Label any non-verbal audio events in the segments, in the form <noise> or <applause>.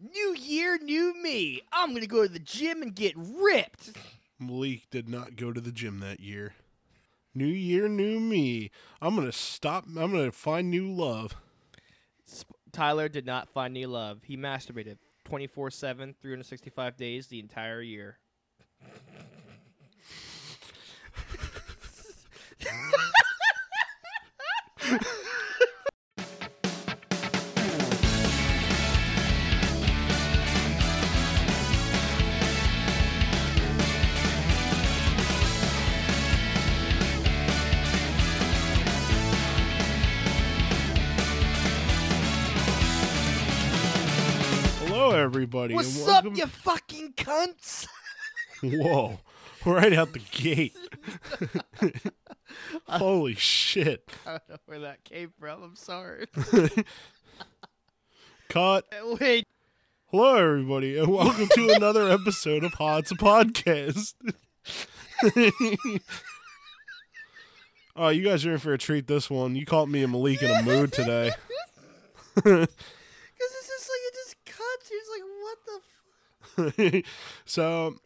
New year, new me. I'm gonna go to the gym and get ripped. Malik did not go to the gym that year. New year, new me. I'm gonna stop. I'm gonna find new love. Sp- Tyler did not find new love. He masturbated 24 7, 365 days the entire year. <laughs> <laughs> everybody. What's up, you fucking cunts? <laughs> Whoa! Right out the gate. <laughs> Holy shit! I don't know where that came from. I'm sorry. <laughs> Cut. Wait. Hello, everybody, and welcome to another episode of Hot's Podcast. oh, you guys are in for a treat this one. You caught me and Malik in a mood today. Because it's just like, it just cuts. He's like, what the f- so,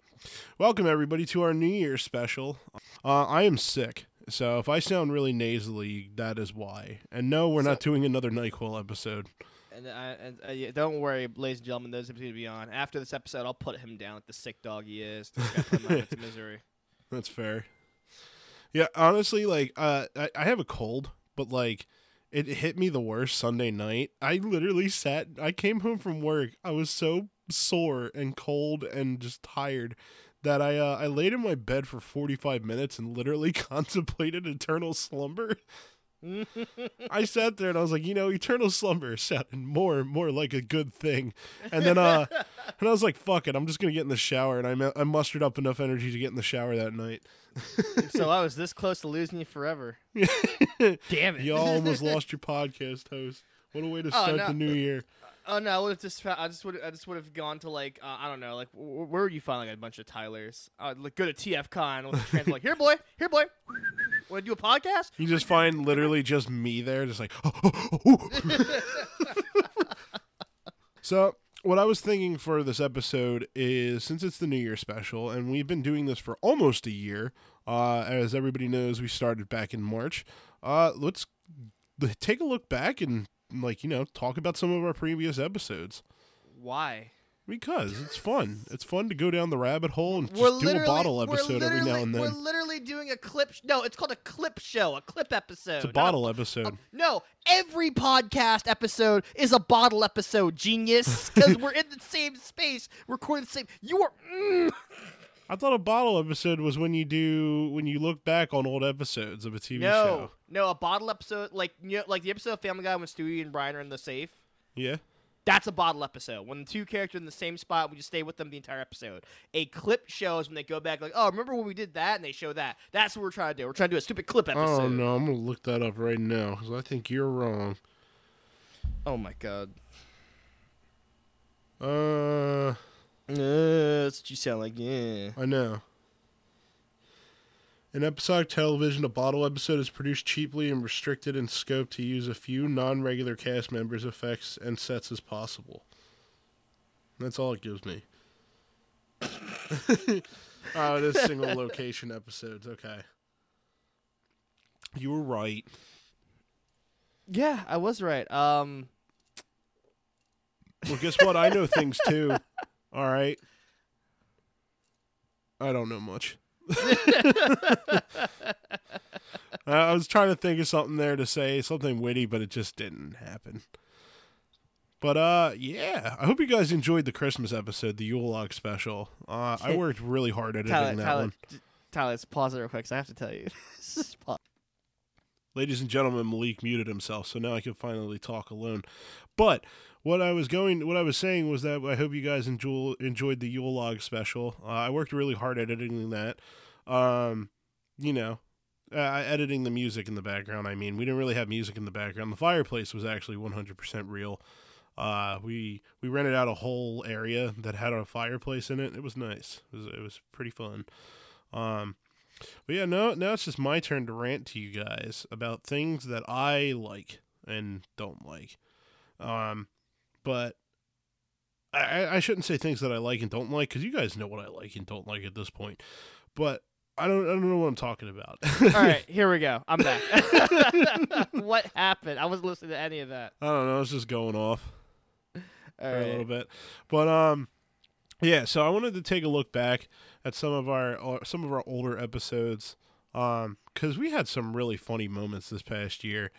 welcome everybody to our New Year special. Uh, I am sick, so if I sound really nasally, that is why. And no, we're not doing another Nyquil episode. And, I, and uh, yeah, don't worry, ladies and gentlemen, those episodes will be on. After this episode, I'll put him down like the sick dog he is. To put him out into misery. <laughs> That's fair. Yeah, honestly, like uh, I, I have a cold, but like it hit me the worst Sunday night. I literally sat. I came home from work. I was so sore and cold and just tired that I uh, I laid in my bed for forty five minutes and literally <laughs> contemplated eternal slumber. I sat there and I was like, you know, eternal slumber sounded more and more like a good thing. And then uh <laughs> and I was like, fuck it, I'm just gonna get in the shower and I I mustered up enough energy to get in the shower that night. so I was this close to losing you forever. <laughs> Damn it. Y'all almost lost your podcast host. What a way to start no. the new year. Oh no! I would have just fa- I just would I just would have gone to like uh, I don't know like wh- where would you find like a bunch of Tylers? I'd like go to TFCon with the trans like here boy here boy, want to do a podcast? You just find literally just me there, just like. <laughs> so, what I was thinking for this episode is since it's the New Year special, and we've been doing this for almost a year, uh, as everybody knows, we started back in March. Uh, let's take a look back and, like, you know, talk about some of our previous episodes. Why? Because it's fun. It's fun to go down the rabbit hole and We're just do a bottle episode every now and We're literally doing a clip. Sh- no, it's called a clip show, a clip episode. It's a bottle episode. Oh, no, every podcast episode is a bottle episode, genius. Because <laughs> we're in the same space, recording the same. You are. Mm. I thought a bottle episode was when you do when you look back on old episodes of a TV No, show. no, a bottle episode like you know, like the episode of Family Guy when Stewie and Brian are in the safe. Yeah. That's a bottle episode. When the two characters are in the same spot, we just stay with them the entire episode. A clip shows when they go back, like, oh, remember when we did that? And they show that. That's what we're trying to do. We're trying to do a stupid clip episode. Oh no, I'm gonna look that up right now because I think you're wrong. Oh my god. Uh, Uh, that's what you sound like. Yeah. I know. In episodic television, a bottle episode is produced cheaply and restricted in scope to use a few non-regular cast members, effects, and sets as possible. That's all it gives me. <laughs> oh, it is single location episodes. Okay. You were right. Yeah, I was right. Um, Well, guess what? I know things too. <laughs> All right. I don't know much. <laughs> I was trying to think of something there to say, something witty, but it just didn't happen. But uh, yeah, I hope you guys enjoyed the Christmas episode, the Yule log special. Uh, I worked really hard editing Tyler, that Tyler, one. t- Tyler, let's pause it real quick because I have to tell you. <laughs> Ladies and gentlemen, Malik muted himself, so now I can finally talk alone. But what I was going, what I was saying was that I hope you guys enjoy, enjoyed the Yule log special. Uh, I worked really hard editing that. Um, you know, uh, editing the music in the background. I mean, we didn't really have music in the background. The fireplace was actually 100% real. Uh, we we rented out a whole area that had a fireplace in it. It was nice. It was it was pretty fun. Um, but yeah, no, now it's just my turn to rant to you guys about things that I like and don't like. Um, but I, I shouldn't say things that I like and don't like because you guys know what I like and don't like at this point. But I don't I don't know what I'm talking about. All right, <laughs> here we go. I'm back. <laughs> what happened? I wasn't listening to any of that. I don't know. It's just going off All for a little bit, but um, yeah. So I wanted to take a look back at some of our uh, some of our older episodes, um, because we had some really funny moments this past year.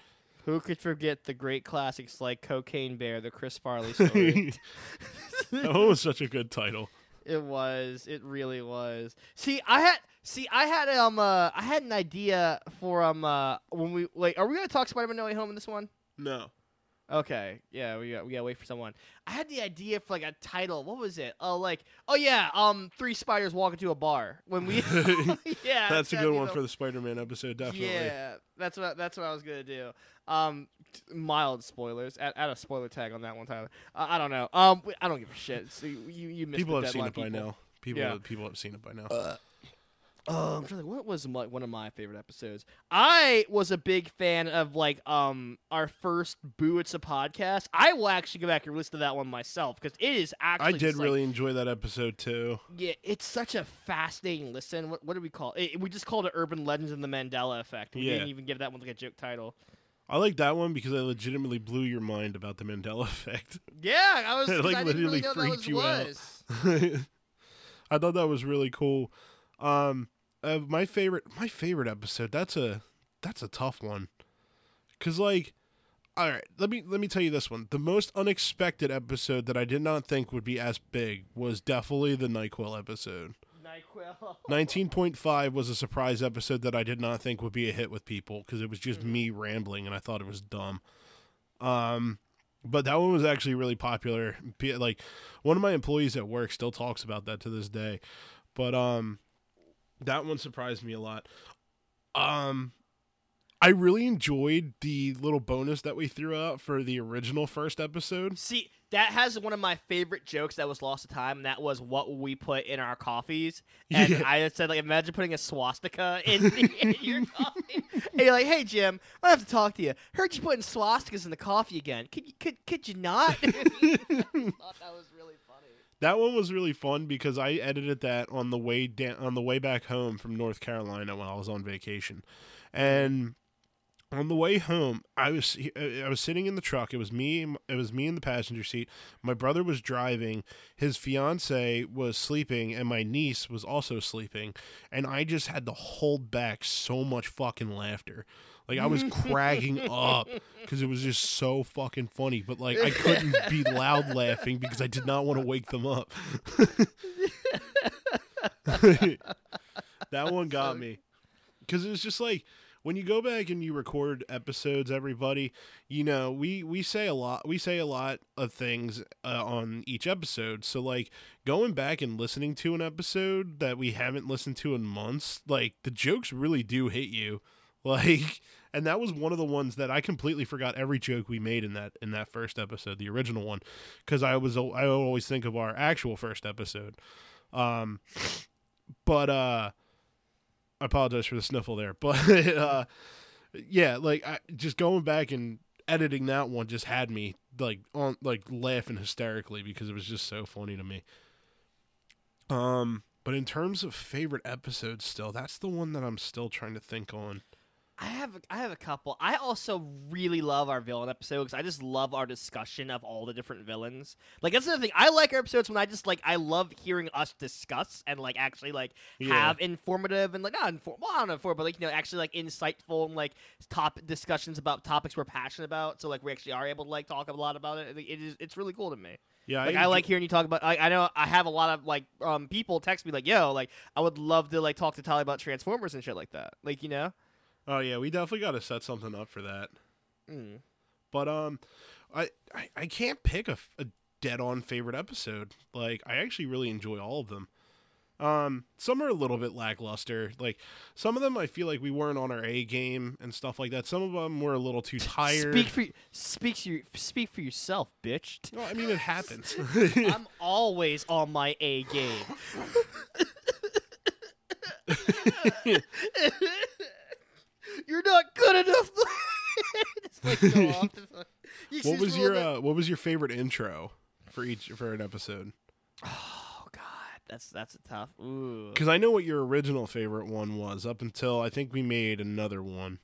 Who could forget the great classics like Cocaine Bear, the Chris Farley <laughs> story? that one was such a good title. It was. It really was. See, I had. See, I had um. Uh, I had an idea for um. Uh, when we like, are we gonna talk Spider-Man No Way Home in this one? No. Okay. Yeah, we got we gotta wait for someone. I had the idea for like a title. What was it? Oh, like oh yeah, um, three spiders walk into a bar when we. <laughs> <laughs> yeah, That's a good one the- for the Spider-Man episode, definitely. Yeah, that's what that's what I was gonna do. Um, t- mild spoilers. Add, add a spoiler tag on that one, Tyler. Uh, I don't know. Um, I don't give a shit. <laughs> So you you, you missed People the have seen deadline, it by now. People Yeah. people have seen it by now. Oh, I'm trying to think, what was my, one of my favorite episodes? I was a big fan of like um our first Boo It's a podcast. I will actually go back and listen to that one myself because it is actually I did just, like, really enjoy that episode too. yeah, it's such a fascinating listen. What what do we call it? We just called it Urban Legends and the Mandela Effect. We Yeah. didn't even give that one like a joke title. I like that one because I legitimately blew your mind about the Mandela <laughs> effect. Yeah, I <laughs> was. It, like, I really literally was. freaked you out. <laughs> I thought that was really cool. Um, uh, my favorite, my favorite episode. That's a that's a tough one, cause like, all right, let me let me tell you this one. The most unexpected episode that I did not think would be as big was definitely the Nyquil episode. Nyquil. <laughs> Nineteen point five was a surprise episode that I did not think would be a hit with people because it was just Mhm. me rambling and I thought it was dumb. Um, but that one was actually really popular. Like one of my employees at work still talks about that to this day. But um, that one surprised me a lot. Um, I really enjoyed the little bonus that we threw out for the original first episode. See, that has one of my favorite jokes that was lost to time, and that was what we put in our coffees. And Yeah. I said, like, imagine putting a swastika in, in <laughs> your coffee. And you're like, hey, Jim, I have to talk to you. Heard you putting swastikas in the coffee again. Could you, could, could you not? I <laughs> <laughs> thought that was really funny. That one was really fun because I edited that on the way down on the way back home from North Carolina when I was on vacation, and on the way home I was uh, I was sitting in the truck. It was me. It was me in the passenger seat. My brother was driving. His fiance was sleeping, and my niece was also sleeping. And I just had to hold back so much fucking laughter. Like I was cracking <laughs> up because it was just so fucking funny. But like I <laughs> couldn't be loud laughing because I did not want to wake them up. <laughs> that one got me because it was just like when you go back and you record episodes everybody you know we we say a lot we say a lot of things uh, on each episode. So like going back and listening to an episode that we haven't listened to in months like the jokes really do hit you. <laughs> Like and that was one of the ones that I completely forgot every joke we made in that in that first episode the original one cuz I was I always think of our actual first episode. Um but uh I apologize for the sniffle there, <laughs> but uh, yeah, like I, just going back and editing that one just had me like on like laughing hysterically because it was just so funny to me. Um, but in terms of favorite episodes, still that's the one that I'm still trying to think on. I have I have a couple. I also really love our villain episodes. I just love our discussion of all the different villains. Like that's another thing. I like our episodes when I just like I love hearing us discuss and like actually like Yeah. have informative and like not inform well, I don't know for but like you know actually like insightful and like top discussions about topics we're passionate about. So like we actually are able to like talk a lot about it. It is it's really cool to me. Yeah, Like I, enjoy- like hearing you talk about. I, I know I have a lot of like um people text me like yo like I would love to like talk to Tally about Transformers and shit like that. Like you know. Oh yeah, we definitely got to set something up for that. Mm. But um, I I, I can't pick a dead on favorite episode. Like I actually really enjoy all of them. Um, some are a little bit lackluster. Like some of them, I feel like we weren't on our A game and stuff like that. Some of them were a little too tired. Speak for speak for your, speak for yourself, bitch. no, I mean it happens. <laughs> <laughs> I'm always on my A game. <laughs> You're not good enough. <laughs> Like, go off. <laughs> You what was your uh, What was your favorite intro? for each for an episode? Oh God, that's that's a tough. Ooh. Because I know what your original favorite one was up until I think we made another one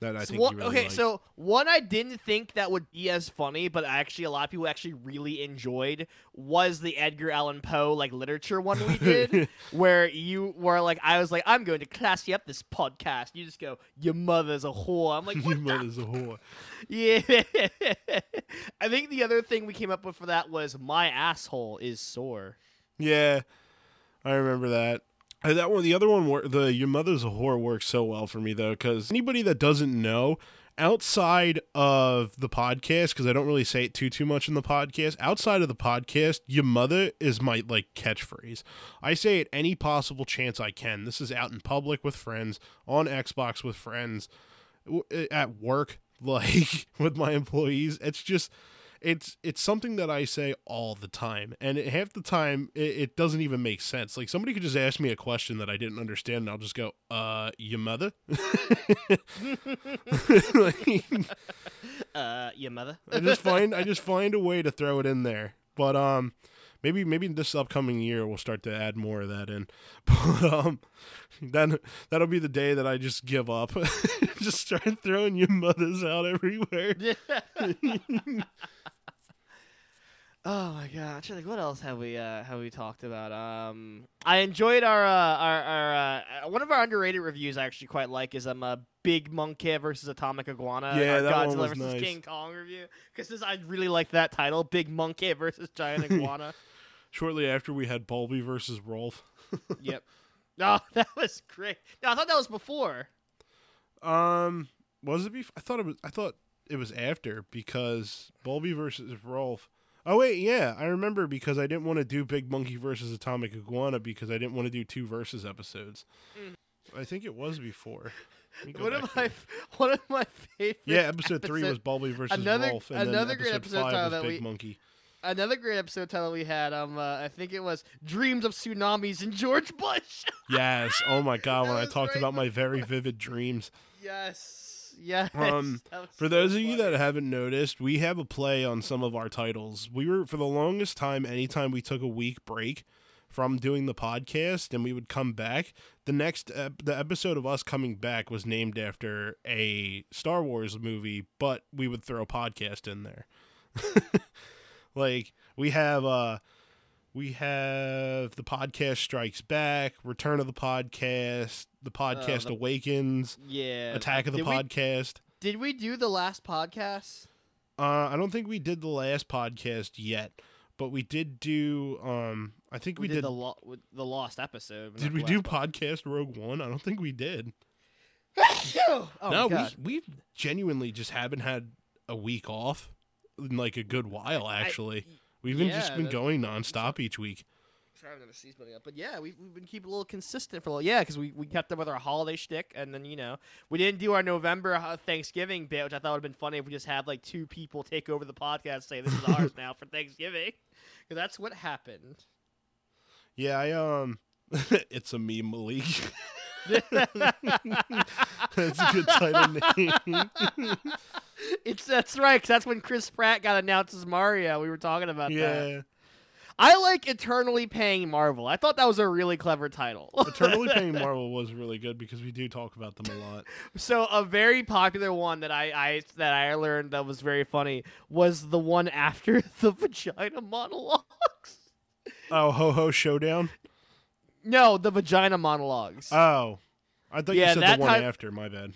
that I think one- really okay, liked. so one I didn't think that would be as funny, but actually a lot of people actually really enjoyed was the Edgar Allan Poe like literature one we did, <laughs> where you were like, I was like, I'm going to class you up this podcast. You just go, your mother's a whore. I'm like, <laughs> your mother's a whore. <laughs> Yeah. I think the other thing we came up with for that was my asshole is sore. Yeah, I remember that. Uh, that one, the other one, the your mother's a whore works so well for me though, because anybody that doesn't know, outside of the podcast, because I don't really say it too too much in the podcast. Outside of the podcast, your mother is my like catchphrase. I say it any possible chance I can. This is out in public with friends, on Xbox with friends, at work, <laughs> like with my employees. It's just it's it's something that I say all the time, and it, half the time it, it doesn't even make sense. Like somebody could just ask me a question that I didn't understand, and I'll just go, "Uh, your mother." like, <laughs> Uh, your mother. I just find I just find a way to throw it in there, but um. Maybe maybe this upcoming year we'll start to add more of that in, <laughs> but um, then that'll be the day that I just give up, <laughs> just start throwing your mothers out everywhere. <laughs> Yeah. oh my god! Like, what else have we uh have we talked about? Um, I enjoyed our uh our, our uh, one of our underrated reviews. I actually quite like is um a Big Monkey versus Atomic Iguana. Yeah, that one Godzilla was versus nice. King Kong review because I really like that title, Big Monkey versus Giant Iguana. Shortly after we had Bulby versus Rolf. <laughs> yep. No, <laughs> that was great. No, I thought that was before. Um, was it before? I thought it was. I thought it was after because Bulby versus Rolf. Oh wait, yeah, I remember because I didn't want to do Big Monkey versus Atomic Iguana because I didn't want to do two versus episodes. I think it was before. Let me go One of my it. one of my favorite. yeah, episode three was Bulby versus another- Rolf, and another then great episode episode five was Big we- Monkey. Another great episode title we had. Um, uh, I think it was "Dreams of Tsunamis" and George Bush. <laughs> Yes. Oh my God! When I talked right about my very <laughs> vivid dreams. yes, yes. Um, For so those of you that haven't noticed, we have a play on some of our titles. We were for the longest time, anytime we took a week break from doing the podcast and we would come back, the next ep- the episode of us coming back was named after a Star Wars movie, but we would throw a podcast in there. <laughs> like we have uh we have the podcast strikes back, return of the podcast, the podcast the- awakens, yeah, attack of the did we, podcast. did we do the last podcast? Uh, I don't think we did the last podcast yet, but we did do. Um, I think we, did, did. the lo- the lost episode. did we do last podcast Rogue One? I don't think we did. <laughs> oh no, we we genuinely just haven't had a week off in like a good while. I- Actually, we've been just been going nonstop each week. I'm gonna sneeze building up. But yeah, we've, we've been keeping a little consistent for a little. Yeah, because we, we kept up with our holiday shtick, and then you know we didn't do our November uh, Thanksgiving bit, which I thought would have been funny if we just had like two people take over the podcast, and say this is <laughs> ours now for Thanksgiving, because that's what happened. Yeah, I um, <laughs> it's a meme, Malik. <laughs> That's a good title name. It's that's right, 'cause that's when Chris Pratt got announced as Mario. We were talking about that. yeah, I like eternally paying Marvel. I thought that was a really clever title. <laughs> Eternally Paying Marvel was really good because we do talk about them a lot. So a very popular one that I, I that I learned that was very funny was the one after <laughs> the vagina monologues. Oh, Ho Ho Showdown. No, the vagina monologues. Oh, I thought Yeah, you said that the one time- after. My bad.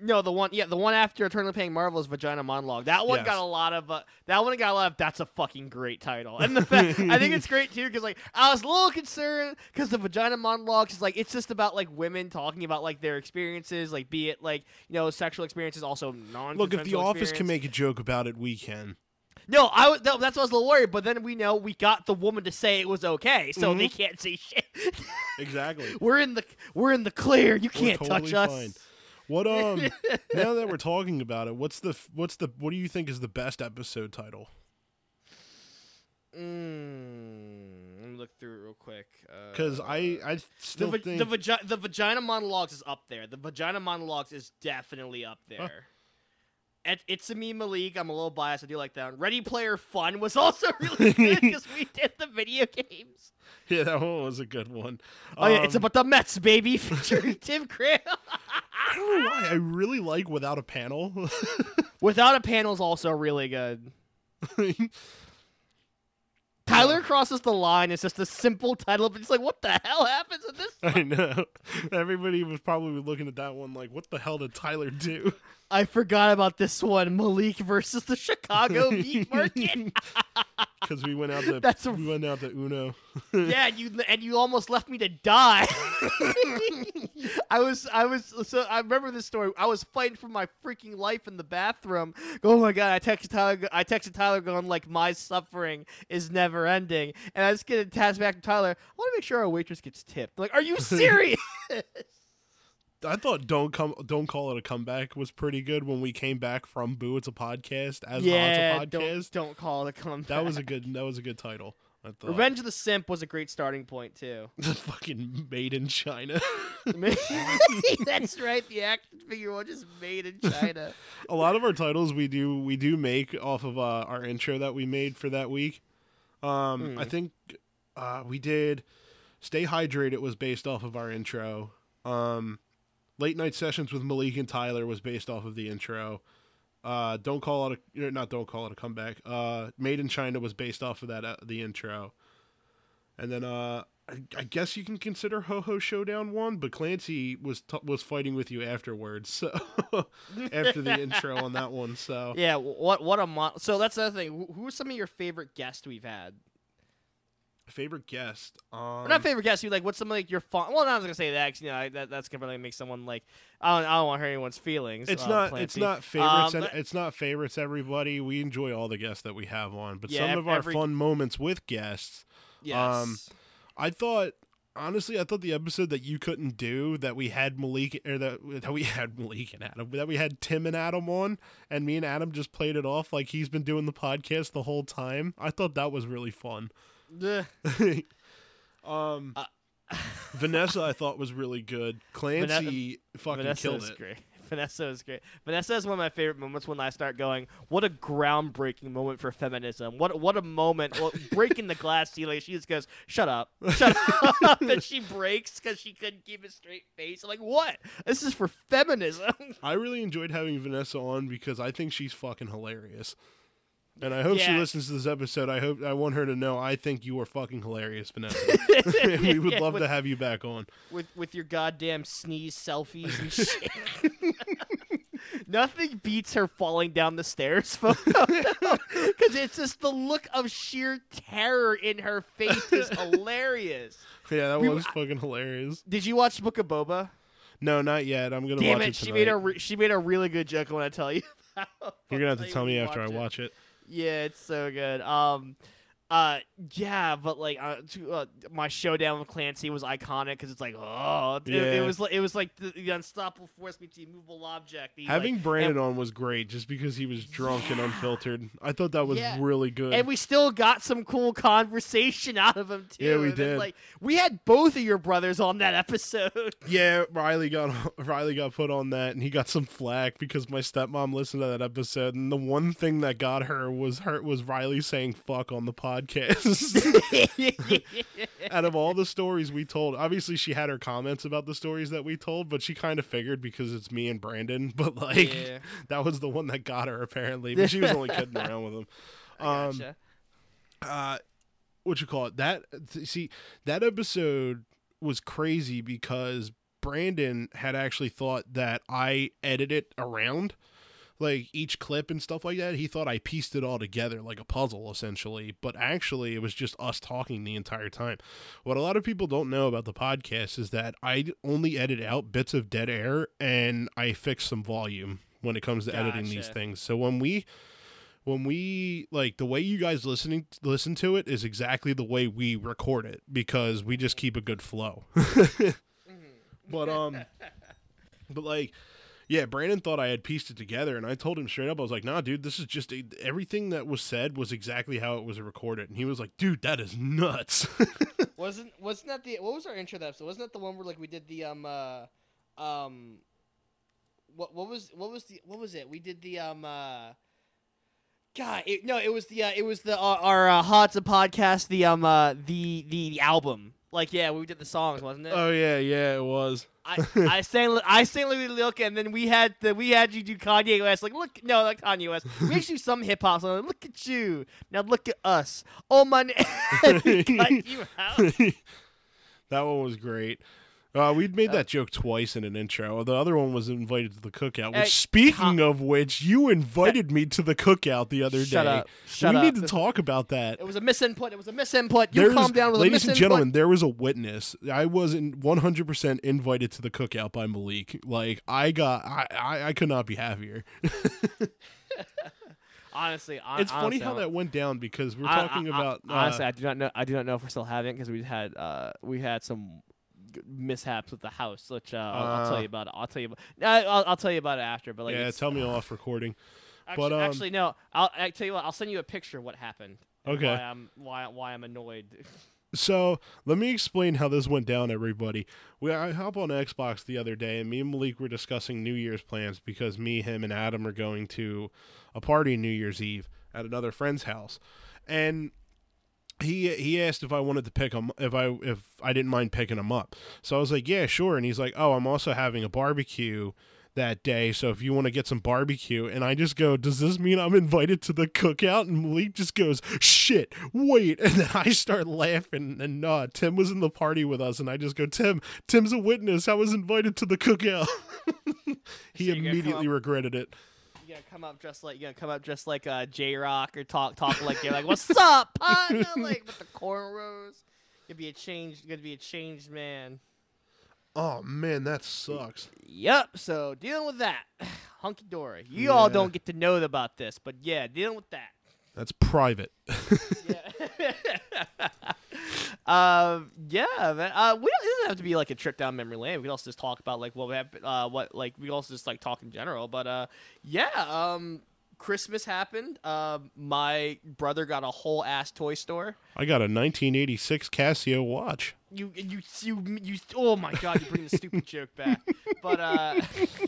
No, the one yeah, the one after Eternally Paying Marvel is vagina monologue. That one Yes. got a lot of uh, that one got a lot of that's a fucking great title. And the fact <laughs> I think it's great too because like I was a little concerned because the vagina monologues is like it's just about like women talking about like their experiences, like be it like you know sexual experiences, also non. Look, if The Office can make a joke about it, we can. No, I was, no, that's what I was a little worried. But then we know we got the woman to say it was okay, so they Mm-hmm. can't say shit. <laughs> Exactly. we're in the we're in the clear. You We're can't totally touch us. fine. What um? <laughs> now that we're talking about it, what's the what's the what do you think is the best episode title? Mm, let me look through it real quick. Because I Uh, I the, still va- think the, vagi- the vagina monologues is up there. The vagina monologues is definitely up there. It, it's a me League. I'm a little biased. I do like that. One. Ready Player Fun was <laughs> also really <laughs> good because we did the video games. Yeah, that one was a good one. Oh yeah, it's Um, about the Mets, baby, <laughs> featuring Tim Graham. I don't know why I really like without a panel. Without a panel is also really good. Tyler crosses the line. It's just a simple title, but it's like, what the hell happens in this? I know. Everybody was probably looking at that one like, what the hell did Tyler do? I forgot about this one. Malik versus the Chicago <laughs> Meat Market. <laughs> Because we went out to That's a- we went out to Uno. <laughs> yeah, and you and you almost left me to die. I was I was so I remember this story. I was fighting for my freaking life in the bathroom. Oh my god! I texted Tyler. I texted Tyler going like, "My suffering is never ending," and I just get a text back to Tyler. I want to make sure our waitress gets tipped. like, are you serious? I thought don't come don't call it a comeback was pretty good when we came back from Boo It's a podcast as yeah, Odds a don't, don't call it a comeback. That was a good that was a good title. I thought. Revenge of the Simp was a great starting point too. <laughs> The fucking made in China. <laughs> <laughs> That's right. The action figure one just made in China. a lot of our titles we do we do make off of uh, our intro that we made for that week. Um, Hmm. I think uh, we did "Stay Hydrated" was based off of our intro. Um, Late night sessions with Malik and Tyler was based off of the intro. Uh, don't call it a not. Don't call it a comeback. Uh, Made in China was based off of that uh, the intro, and then uh, I, I guess you can consider Ho Ho Showdown one, but Clancy was t- was fighting with you afterwards. So <laughs> after the intro on that one, so <laughs> Yeah, what what a mon- so that's the thing. Who are some of your favorite guests we've had? Favorite guest. Um, Or not favorite guest You like what's some of, like your fun? Well, I was gonna say that 'cause, you know I, that that's gonna really make someone like I don't I don't want to hurt anyone's feelings. It's uh, not. It's not favorites. Um, and but- it's not favorites. Everybody, we enjoy all the guests that we have on, but Yeah, some of our fun moments with guests. yes. um, I thought honestly, I thought the episode that you couldn't do that we had Malik or that, that we had Malik and Adam that we had Tim and Adam on, and me and Adam just played it off like he's been doing the podcast the whole time. I thought that was really fun. <laughs> Um, Uh, <laughs> Vanessa, I thought was really good. Clancy fucking Vanessa killed is it. great. <laughs> Vanessa is great. Vanessa is one of my favorite moments when I start going, "What a groundbreaking moment for feminism! What what a moment! Well, breaking the glass ceiling." She just goes, "Shut up, shut up!" and she breaks because she couldn't keep a straight face. I'm like, "What? This is for feminism." I really enjoyed having Vanessa on because I think she's fucking hilarious. And I hope she listens to this episode. I hope I want her to know I think you are fucking hilarious, Vanessa. <laughs> <laughs> we would Yeah, love with, to have you back on. with with your goddamn sneeze selfies and <laughs> shit. Nothing beats her falling down the stairs photo because it's just the look of sheer terror in her face is hilarious. Yeah, that We- was fucking hilarious. Did you watch Book of Boba? No, not yet. I'm gonna watch it, it she tonight. made a re- she made a really good joke. when I tell you. about. You're gonna have to tell me after I watch it. Yeah, it's so good. Um, uh, yeah, but like, uh, to, uh, my showdown with Clancy was iconic because it's like, oh, it, it was like it was like the, the unstoppable force meets the immovable object. The, Having like, Brandon and, on was great, just because he was drunk and unfiltered. I thought that was Yeah. really good. and we still got some cool conversation <laughs> out of him too. Yeah, we And then, did. Like we had both of your brothers on that episode. <laughs> Yeah, Riley got <laughs> Riley got put on that, and he got some flack because my stepmom listened to that episode, and the one thing that got her was her was Riley saying "fuck" on the podcast. Kiss <laughs> <laughs> out of all the stories we told, obviously she had her comments about the stories that we told, but she kind of figured because it's me and Brandon. <laughs> But like yeah, that was the one that got her apparently, but she was only kidding around with him. Um, gotcha. uh what you call it that th- see that episode was crazy because brandon had actually thought that i edited around like each clip and stuff like that he thought i pieced it all together like a puzzle essentially. But actually it was just us talking the entire time. What a lot of people don't know about the podcast is that i only edit out bits of dead air and i fix some volume when it comes to editing these things. So when we when we like the way you guys listening listen to it is exactly the way we record it because we just keep a good flow. <laughs> but um but like yeah, Brandon thought I had pieced it together and I told him straight up I was like, "Nah, dude, this is just a, everything that was said was exactly how it was recorded." And he was like, "Dude, that is nuts." <laughs> Wasn't wasn't that the what was our intro to that episode? Wasn't that the one where like we did the um uh um what what was what was the what was it? We did the um uh God, it, no, it was the uh, it was the our, our uh, Hots of podcast the um uh the the, the album. Like yeah, we did the songs, wasn't it? Oh yeah, yeah, it was. I I sang I sang Louis Look, and then we had the we had you do Kanye West. Like look, no, like Kanye West. We actually some hip hop song. Look at you now. Look at us. Oh my, <laughs> cut you out. <laughs> that one was great. Uh, we'd made that joke twice in an intro. The other one was invited to the cookout. Which, Hey, speaking of which, you invited me to the cookout the other Shut day. up. Shut we up. need to talk about that. It was a misinput. It was a misinput. You There's- calm down with a ladies misinput. and gentlemen, there was a witness. I wasn't 100% invited to the cookout by Malik. Like I got, I, I, I could not be happier. <laughs> Honestly, hon- it's funny honestly, how I'm- that went down because we're I- talking I- I- about. uh, honestly, I do not know. I do not know if we're still having it because we had uh we had some mishaps with the house, which uh, I'll, I'll tell Uh. you about. It. I'll tell you. About, I'll, I'll tell you about it after. But like, yeah, tell me <sighs> off recording. Actually, but, um, actually, no. I'll I tell you what. I'll send you a picture of what happened. Okay. Why I'm why why I'm annoyed. <laughs> So let me explain how this went down, everybody. We I hop on Xbox the other day, and me and Malik were discussing New Year's plans because me, him, and Adam are going to a party New Year's Eve at another friend's house, and he he asked if I wanted to pick him if I if I didn't mind picking him up. So I was like, yeah, sure. And he's like, oh, I'm also having a barbecue that day, so if you want to get some barbecue, and I just go, does this mean I'm invited to the cookout? And Malik just goes, shit, wait, <laughs> and then I start laughing, and uh, Tim was in the party with us, and I just go, Tim, Tim's a witness. I was invited to the cookout. <laughs> he So you're gonna come immediately regretted it. Gotta come up just like you gotta come up just like uh, J Rock or talk talk like you're like what's up, <laughs> partner? like with the cornrows. You'd be a changed. You're gonna be a changed man. Oh man, that sucks. Yep. So dealing with that, <sighs> hunky dory. You all don't get to know about this, but yeah, dealing with that. That's private. <laughs> Yeah. <laughs> um. Yeah, man. Uh, we don't, it doesn't have to be like a trip down memory lane. We can also just talk about like what we have. Uh, what like we also just like talk in general. But uh, yeah. Um. Christmas happened. Uh, my brother got a whole ass toy store. I got a 1986 Casio watch. You, you, you, you. Oh my God! You bring the stupid <laughs> joke back. But uh,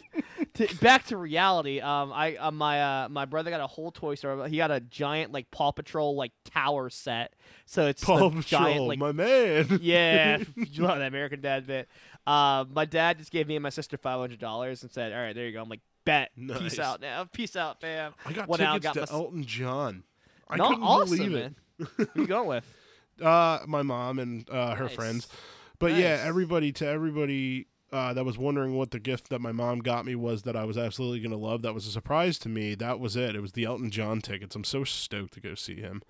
<laughs> to, back to reality. Um, I, uh, my, uh, my brother got a whole toy store. He got a giant like Paw Patrol like tower set. So it's Paw Patrol, giant like my man. <laughs> yeah, <laughs> you love that American Dad bit. Uh, my dad just gave me and my sister five hundred dollars and said, "All right, there you go." I'm like, "Bet, Nice. peace out now, peace out, fam." I got What tickets got to my Elton John. I Not couldn't awesome, believe man. Who you going with? <laughs> Uh, my mom and uh, her Nice. friends. But yeah, everybody to everybody uh, that was wondering what the gift that my mom got me was that I was absolutely going to love. That was a surprise to me. That was it. It was the Elton John tickets. I'm so stoked to go see him.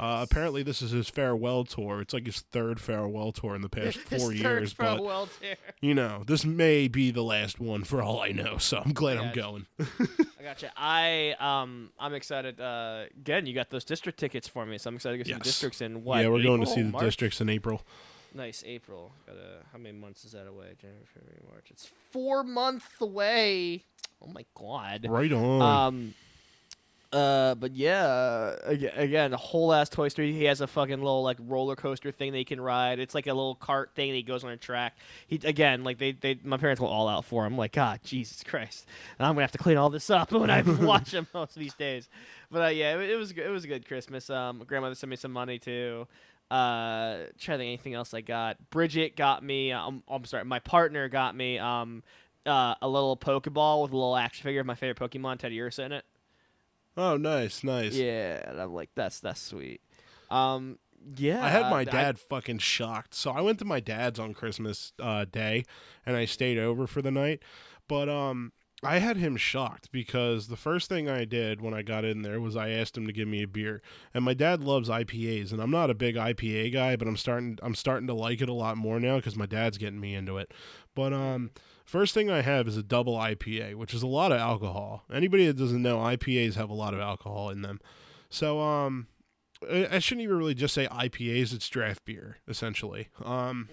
Uh, apparently, this is his farewell tour. It's like his third farewell tour in the <laughs> past four years. But you know, this may be the last one for all I know. So I'm glad I'm going. I gotcha. I um I'm excited. Uh, again, you got those district tickets for me, so I'm excited to go see Yes. the districts in what? yeah, we're going to April? see the March? districts in April. Nice, April. Got a, how many months is that away? January, February, March. It's four months away. Oh my god. Right on. Um. Uh, but yeah, again, again, a whole ass Toy Story. He has a fucking little like roller coaster thing that he can ride. It's like a little cart thing that he goes on a track. He again, like they, they, my parents went all out for him. Like, God, Jesus Christ, and I'm gonna have to clean all this up <laughs> when I <laughs> watch him most of these days. But uh, yeah, it, it was it was a good Christmas. Um, my grandmother sent me some money too. Uh, try to think anything else I got. Bridget got me. Um, I'm sorry, my partner got me. Um, uh, a little Pokeball with a little action figure of my favorite Pokemon, Teddiursa, in it. oh, nice, nice. Yeah, and I'm like, that's that's sweet. Um, yeah, I had my I- dad fucking shocked. So I went to my dad's on Christmas uh, Day, and I stayed over for the night. But um, I had him shocked because the first thing I did when I got in there was I asked him to give me a beer. And my dad loves IPAs, and I'm not a big IPA guy, but I'm starting I'm starting to like it a lot more now because my dad's getting me into it. But um, first thing I have is a double IPA, which is a lot of alcohol. Anybody that doesn't know, IPAs have a lot of alcohol in them. So um, I shouldn't even really just say IPAs. It's draft beer essentially. Um,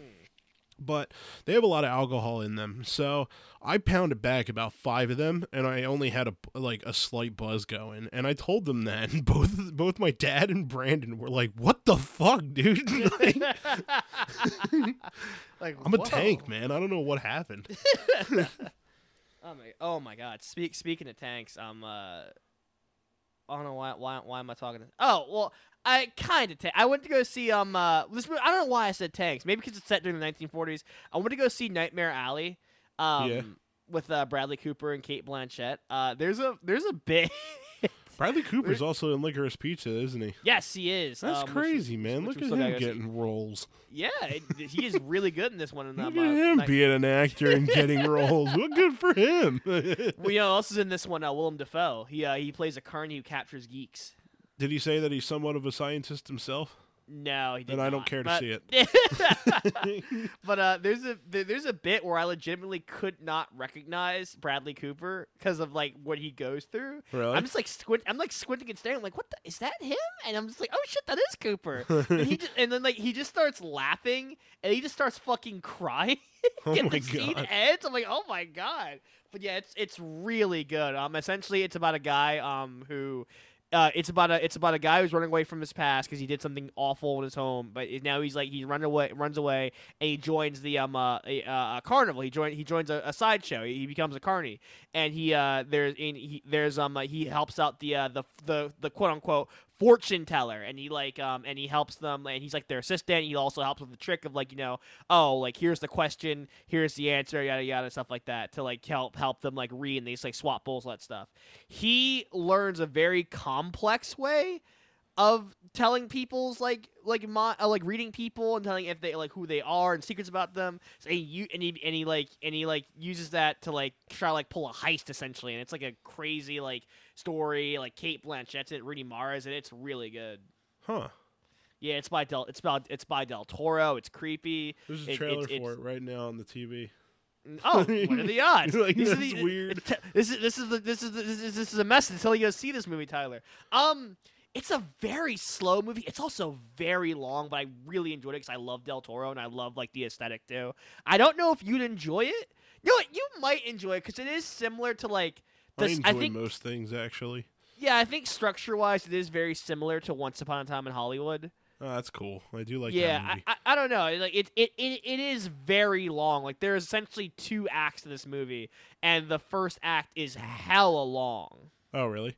but they have a lot of alcohol in them. So I pounded back about five of them, and I only had a like a slight buzz going. And I told them that, and <laughs> both both my dad and Brandon were like, "What the fuck, dude? <laughs> Like, <laughs> like I'm a whoa. tank, man. I don't know what happened." Oh my! Oh my God! Speak speaking of tanks, um, uh, I don't know why why why am I talking? To, oh well, I kind of ta- I went to go see um uh this movie, I don't know why I said tanks. Maybe because it's set during the 1940s. I went to go see Nightmare Alley. Um, Yeah. With uh, Bradley Cooper and Cate Blanchett. Uh, there's a there's a bit. <laughs> Bradley Cooper's also in Licorice Pizza, isn't he? yes, he is. That's um, crazy, was- man. which Look at him gotta see. getting roles. Yeah, it, he is really good in this one. And Look at him Night- being an actor and getting roles. Well, good for him. <laughs> well, you know, who else is in this one? Uh, Willem Dafoe. He uh, he plays a carny who captures geeks. Did he say that he's somewhat of a scientist himself? No, he did Then I don't care to but- see it. <laughs> but uh, there's a there's a bit where I legitimately could not recognize Bradley Cooper because of like what he goes through. Really? I'm just like squint. I'm like squinting and staring. I'm like, what the, is that him? And I'm just like, oh shit, that is Cooper. and he <laughs> just, and then like he just starts laughing and he just starts fucking crying. <laughs> oh and my the scene god. ends. I'm like, oh my god. But yeah, it's it's really good. Um, essentially, it's about a guy um who. Uh, it's about a it's about a guy who's running away from his past because he did something awful in his home, but now he's like he run away runs away and he joins the um uh, a, uh, carnival. He joins he joins a, a sideshow. He becomes a carny, and he uh there's in he, there's um uh, he helps out the uh the the the quote unquote fortune teller, and he like um and he helps them, and he's like their assistant. He also helps with the trick of like you know oh like here's the question, here's the answer, yada yada stuff like that to like help help them like read and they just like swap bowls that stuff. He learns a very complex way of telling people's like like my uh, like reading people and telling if they like who they are and secrets about them. So he you and he and he like and he like uses that to like try to like pull a heist essentially, and it's like a crazy like story. Like Cate Blanchett's in it, Rooney Mara's and it's really good. Huh. Yeah, it's by Del. It's about it's by Del Toro. It's creepy. There's a It- trailer it's- for it right now on the TV. Oh, what are the <laughs> odds? Like, are that's the- weird. <laughs> This is this is the, this is the, this is this is a message until you go see this movie, Tyler. Um, it's a very slow movie. It's also very long, but I really enjoyed it because I love Del Toro and I love like the aesthetic too. I don't know if you'd enjoy it. You know what? You might enjoy it because it is similar to like I enjoy I think most things actually. yeah, I think structure wise, it is very similar to Once Upon a Time in Hollywood. Oh, that's cool. I do like yeah, that movie. I, I I don't know. Like it, it it it is very long. Like there's essentially two acts to this movie, and the first act is hella long. oh, really?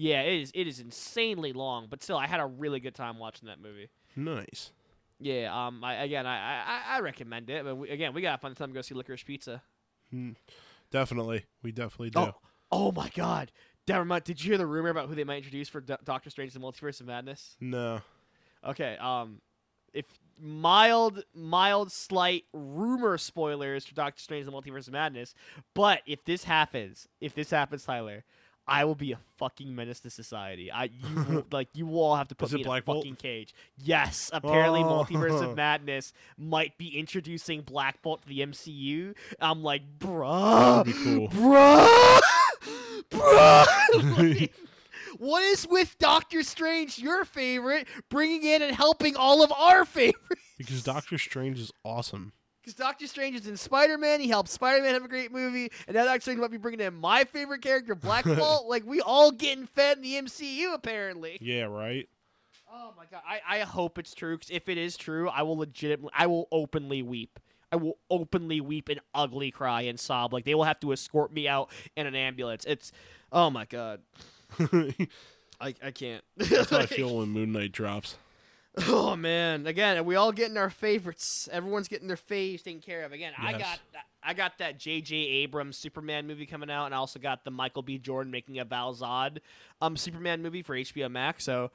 Yeah, it is. It is insanely long, but still, I had a really good time watching that movie. Nice. Yeah. Um. I again, I I, I recommend it. But we, again, we got a fun time to go see Licorice Pizza. Hmm. Definitely. We definitely do. Oh, oh my God. Never. Did you hear the rumor about who they might introduce for Do- Doctor Strange: The Multiverse of Madness? No. Okay. Um, if mild, mild, slight rumor spoilers for Doctor Strange: The Multiverse of Madness, but if this happens, if this happens, Tyler, I will be a fucking menace to society. I you <laughs> like you all have to put me in Black a Bolt? fucking cage. Yes, apparently, Oh. Multiverse of <laughs> Madness might be introducing Black Bolt to the MCU. I'm like, bruh, That'd be cool. bruh, <laughs> bruh. Like, what is with Doctor Strange, your favorite, bringing in and helping all of our favorites? Because Doctor Strange is awesome. Because Doctor Strange is in Spider Man, he helped Spider Man have a great movie, and now Doctor Strange might be bringing in my favorite character, Black <laughs> Bolt. like we all getting fed in the MCU apparently. Yeah, right? Oh my god, I, I hope it's true. Because if it is true, I will legitimately, I will openly weep. I will openly weep and ugly cry and sob. Like they will have to escort me out in an ambulance. It's, oh my god, <laughs> I I can't. That's how I <laughs> feel when Moon Knight drops. Oh man! Again, we all getting our favorites. Everyone's getting their faves taken care of. Again, I got I got that J.J. Abrams Superman movie coming out, and I also got the Michael B. Jordan making a Val Zod um Superman movie for HBO Max. So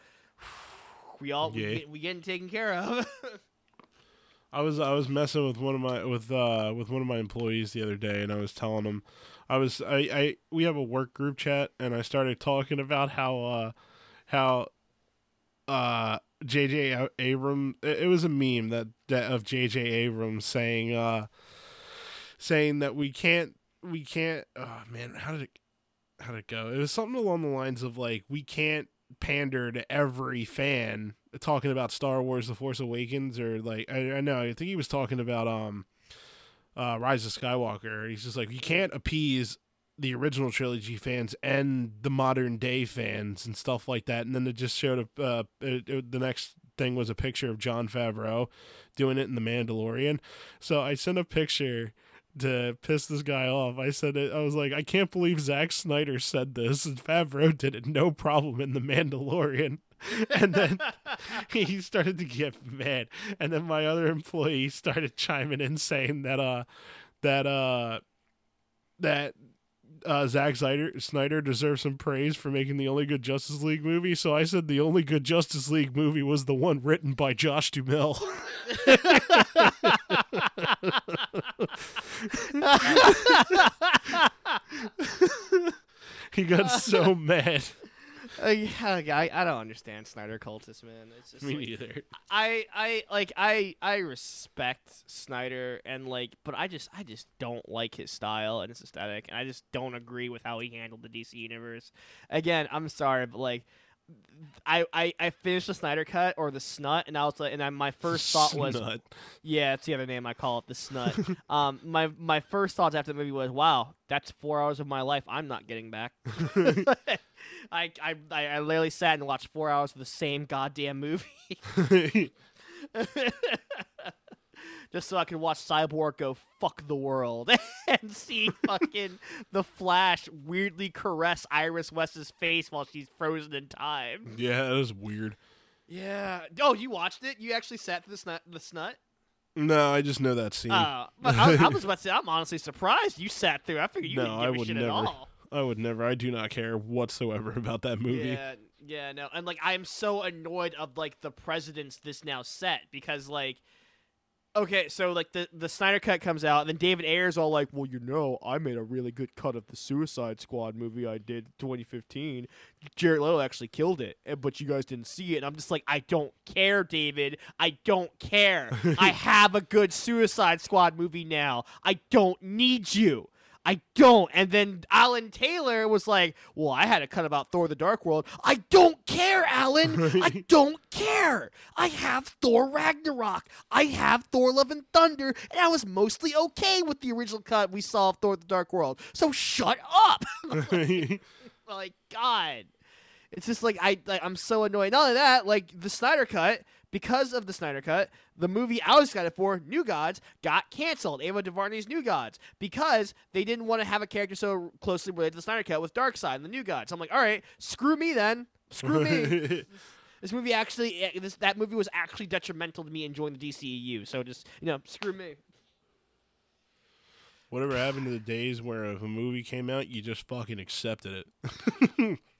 we all we, get, we getting taken care of. <laughs> I was I was messing with one of my with uh with one of my employees the other day, and I was telling him I was I, I we have a work group chat, and I started talking about how uh how uh JJ Abrams it was a meme that, that of JJ Abrams saying uh saying that we can't we can't oh man how did it how did it go? It was something along the lines of like we can't pander to every fan talking about Star Wars The Force Awakens or like I, I know I think he was talking about um uh Rise of Skywalker. He's just like you can't appease the original trilogy fans and the modern day fans and stuff like that and then it just showed a uh, it, it- the next thing was a picture of Jon Favreau doing it in the Mandalorian so I sent a picture to piss this guy off. I said it. I was like, I can't believe Zack Snyder said this. And Favreau did it, no problem in the Mandalorian. <laughs> And then <laughs> he started to get mad, and then my other employee started chiming in saying that uh that uh that uh, Zack Snyder, Snyder deserves some praise for making the only good Justice League movie. So I said the only good Justice League movie was the one written by Josh Duhamel. <laughs> <laughs> he got so <laughs> mad. Uh, yeah, I, I don't understand Snyder cultists, man. It's just <laughs> Me like, neither. I I like I I respect Snyder and like, but I just I just don't like his style and his aesthetic, and I just don't agree with how he handled the DC universe. Again, I'm sorry, but like. I, I, I finished the Snyder cut or the snut and I was like and I, my first <laughs> thought was Snut. yeah it's the other name I call it the snut. <laughs> Um my my first thoughts after the movie was wow that's four hours of my life. I'm not getting back. <laughs> I, I I I literally sat and watched four hours of the same goddamn movie just so I could watch Cyborg go fuck the world <laughs> and see fucking <laughs> the Flash weirdly caress Iris West's face while she's frozen in time. yeah, that was weird. Yeah. Oh, you watched it? You actually sat through the snut? The snut? No, I just know that scene. Uh, but I, I was <laughs> about to say, I'm honestly surprised you sat through. I figured you No, didn't I give a would shit never. at all. I would never. I do not care whatsoever about that movie. Yeah, yeah, no, and like I am so annoyed of like the precedents this now set because like, okay, so like the the Snyder cut comes out, and then David Ayer's all like, well, you know, I made a really good cut of the Suicide Squad movie I did 2015. Jared Leto actually killed it, eh, but you guys didn't see it. And I'm just like, I don't care, David. I don't care. <laughs> I have a good Suicide Squad movie now. I don't need you. I don't. And then Alan Taylor was like, Well, I had a cut about Thor the Dark World. I don't care, Alan. <laughs> I don't care. I have Thor Ragnarok. I have Thor Love and Thunder. And I was mostly okay with the original cut we saw of Thor the Dark World. So shut up. <laughs> like, <laughs> God. It's just like I like, I'm so annoyed. Not only that, like the Snyder cut, because of the Snyder cut, the movie I was excited for, New Gods, got canceled. Ava DuVernay's New Gods because they didn't want to have a character so closely related to the Snyder cut with Darkseid and the New Gods. I'm like, all right, screw me then. Screw me. <laughs> This movie actually, eh, this that movie was actually detrimental to me enjoying the DCEU. So just you know, screw me. Whatever happened to the days where if a movie came out, you just fucking accepted it? <laughs>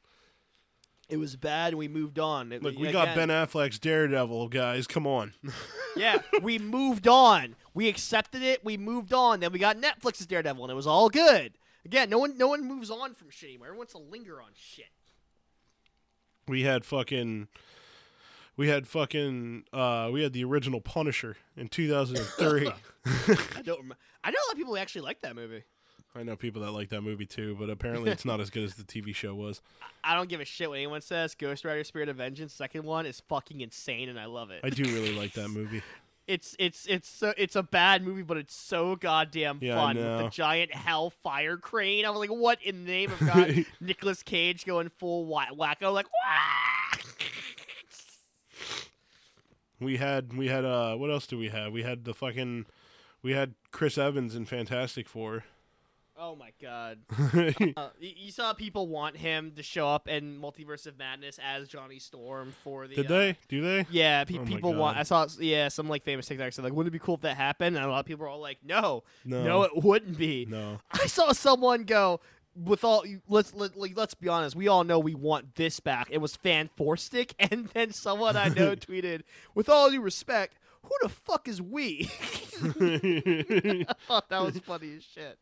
It was bad, and we moved on. It- Look, we got again- Ben Affleck's Daredevil, guys. Come on. <laughs> Yeah, we moved on. We accepted it. We moved on. Then we got Netflix's Daredevil, and it was all good. Again, no one, no one moves on from shit anymore. Everyone wants to linger on shit. We had fucking. We had fucking. Uh, we had the original Punisher in 2003. <laughs> I don't. Rem- I know a lot of people who actually like that movie. I know people that like that movie too, but apparently it's not <laughs> as good as the TV show was. I don't give a shit what anyone says. Ghost Rider: Spirit of Vengeance, second one, is fucking insane, and I love it. I do really like that <laughs> movie. It's it's it's so it's a bad movie, but it's so goddamn Yeah, fun with the giant hellfire crane. I'm like, what in the name of God? <laughs> Nicolas Cage going full wha- wacko, like wah! We had we had uh what else do we have? We had the fucking we had Chris Evans in Fantastic Four. Oh my god. <laughs> Uh, you saw people want him to show up in Multiverse of Madness as Johnny Storm for the. Did uh, they? Do they? Yeah, pe- Oh people want. I saw, yeah, some like famous TikToks said like, wouldn't it be cool if that happened? And a lot of people are all like, no, No. no, it wouldn't be. No. <laughs> I saw someone go with all. Let's let, like, let's be honest. We all know we want this back. It was fan four stick, <laughs> and then someone I know tweeted, with all due respect, who the fuck is we? I thought that was funny as shit.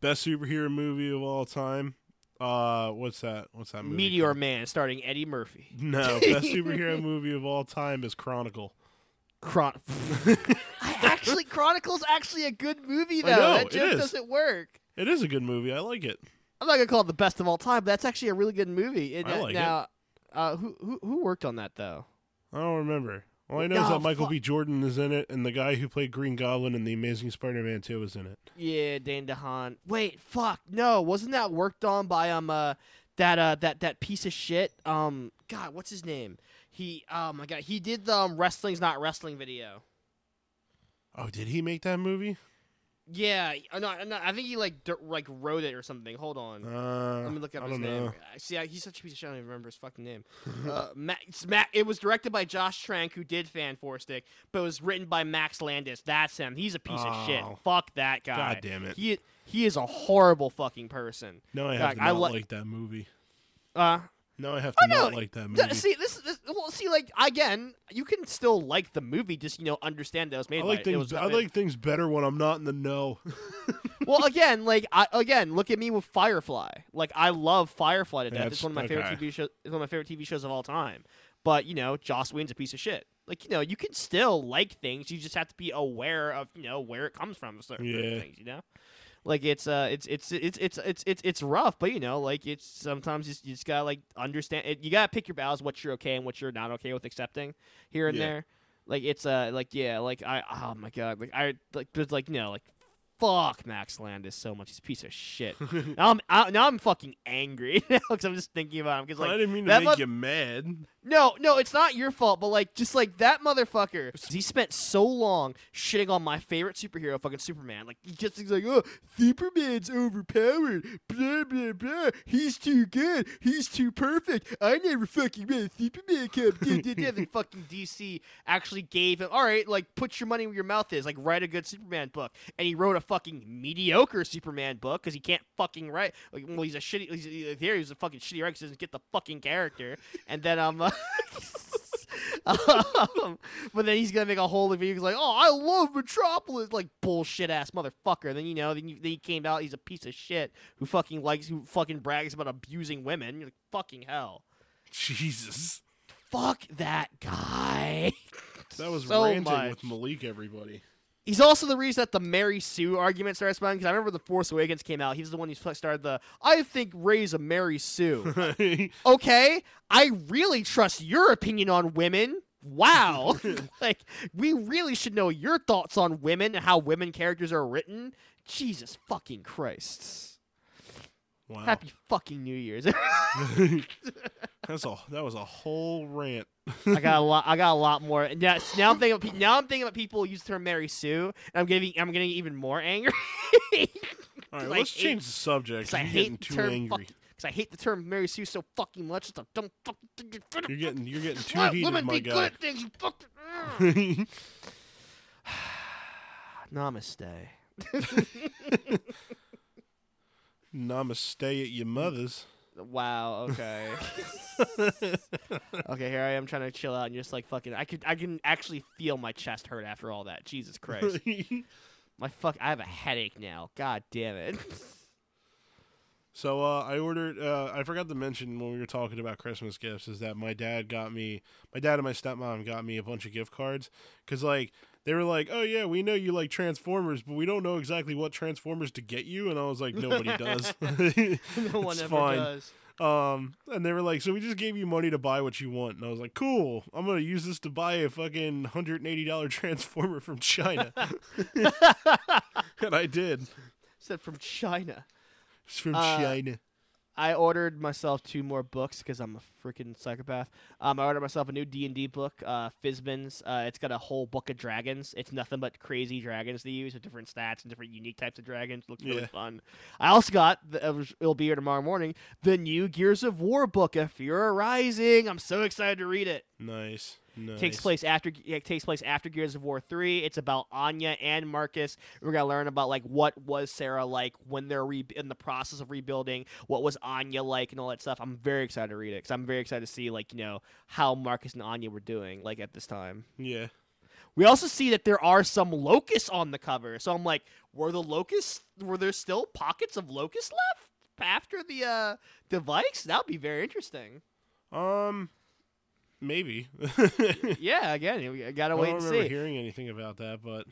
Best superhero movie of all time. Uh what's that? What's that movie? Meteor called? Man, starring Eddie Murphy. No, <laughs> best superhero movie of all time is Chronicle. Chron- <laughs> I actually Chronicles actually a good movie though. I know, that it joke is. doesn't work. It is a good movie. I like it. I'm not gonna call it the best of all time, but that's actually a really good movie. And, I like it. now, uh, who who who worked on that though? I don't remember. All I know is that Michael fuck. B. Jordan is in it, and the guy who played Green Goblin in The Amazing Spider-Man 2 is in it. Yeah, Dane DeHaan. Wait, fuck, no, wasn't that worked on by um uh that uh that that piece of shit um God, what's his name? He oh my god, he did the um, wrestling's not wrestling video. Oh, did he make that movie? Yeah, uh, no, no, I think he like dir- like wrote it or something. Hold on. Uh, Let me look up I his name. know. I See, I, he's such a piece of shit. I don't even remember his fucking name. <laughs> uh, Matt, it's Matt, it was directed by Josh Trank, who did Fan Four Stick, but it was written by Max Landis. That's him. He's a piece of shit. Oh. Fuck that guy. God damn it! He he is a horrible fucking person. No, I have God, to I not li- like that movie. Uh, Now I have Oh, to not no, like that movie. see this, this. Well, see, like again, you can still like the movie, just you know, understand that it was made I by. like it things. I like things better when I'm not in the know. <laughs> well, again, like I, again, look at me with Firefly. Like I love Firefly to death. That's- it's one of my favorite. TV shows. It's one of my favorite TV shows of all time. But you know, Joss Whedon's a piece of shit. Like you know, you can still like things. You just have to be aware of you know where it comes from. Certain Yeah. things, you know. Like it's uh it's it's it's it's it's it's it's rough, but you know, like it's sometimes you just, you just gotta like understand. It, you gotta pick your battles, what you're okay and what you're not okay with accepting here and Yeah. there. Like it's uh like yeah, like I oh my god, like I like there's like you know like fuck Max Landis so much. He's a piece of shit. <laughs> now I'm I, now I'm fucking angry <laughs> because I'm just thinking about him because like I didn't mean to make mo- you mad. no no it's not your fault but like just like that motherfucker he spent so long shitting on my favorite superhero fucking Superman like he just he's like oh Superman's overpowered blah blah blah he's too good he's too perfect I never fucking a Superman Duh, duh, duh. fucking DC actually gave him all right like put your money where your mouth is like write a good Superman book and he wrote a fucking mediocre Superman book because he can't fucking write like well he's a shitty he's, he- there he's a fucking shitty writer he doesn't get the fucking character and then um, uh, <laughs> um but then he's gonna make a whole review he's like oh I love Metropolis like bullshit ass motherfucker then you know then, you, then he came out he's a piece of shit who fucking likes who fucking brags about abusing women you're like fucking hell Jesus, fuck that guy that was <laughs> so ranting much. with Malik. Everybody. He's also the reason that the Mary Sue argument started spouting because I remember the Force Awakens came out. He was the one who started the I think Rey's a Mary Sue. <laughs> okay, I really trust your opinion on women. Wow, <laughs> <laughs> like we really should know your thoughts on women and how women characters are written. Jesus fucking Christ! Wow. Happy fucking New Year's. <laughs> That's a that was a whole rant. I got a <laughs> lot. I got a lot more. Now, now I'm thinking. Pe- now I'm thinking about people who use the term Mary Sue, and I'm getting. I'm getting even more angry. <laughs> All right, let's hate- change the subject. Because I hate too term angry. Because I hate the term Mary Sue so fucking much. It's a dumb fucking thing. You're getting you're getting too Let heated, women my be good at things. You fucking. <sighs> Namaste. Namaste at your mother's. Wow. Okay. <laughs> <laughs> okay. Here I am trying to chill out, and you're just like fucking. I could. I can actually feel my chest hurt after all that. Jesus Christ. <laughs> my fuck. I have a headache now. God damn it. So uh, I ordered. Uh, I forgot to mention when we were talking about Christmas gifts is that my dad got me. My dad and my stepmom got me a bunch of gift cards because like they were like, "Oh yeah, we know you like Transformers, but we don't know exactly what Transformers to get you." And I was like, "Nobody does. <laughs> no <laughs> one ever fine. does. Um, and they were like, "So we just gave you money to buy what you want." And I was like, "Cool. I'm gonna use this to buy a fucking hundred and eighty dollar <laughs> Transformer from China." and I did. Said from China. It's from Uh, China. I ordered myself two more books because I'm a freaking psychopath. Um, I ordered myself a new D and D book, uh, Fizban's. Uh, it's got a whole book of dragons. It's nothing but crazy dragons to use with different stats and different unique types of dragons. Looks really Yeah. fun. I also got the, uh, it'll be here tomorrow morning. The new Gears of War book, Ephyra Rising. I'm so excited to read it. Nice. Nice. Takes place after it takes place after Gears of War three. It's about Anya and Marcus. We're gonna learn about like what was Sera like when they're re- in the process of rebuilding. What was Anya like and all that stuff. I'm very excited to read it because I'm very excited to see like you know how Marcus and Anya were doing like at this time. Yeah. We also see that there are some locusts on the cover. So I'm like, were the locusts? Were there still pockets of locusts left after the uh the Vikes? That would be very interesting. Um, maybe. <laughs> yeah, again, we gotta I wait don't and remember see. hearing anything about that, but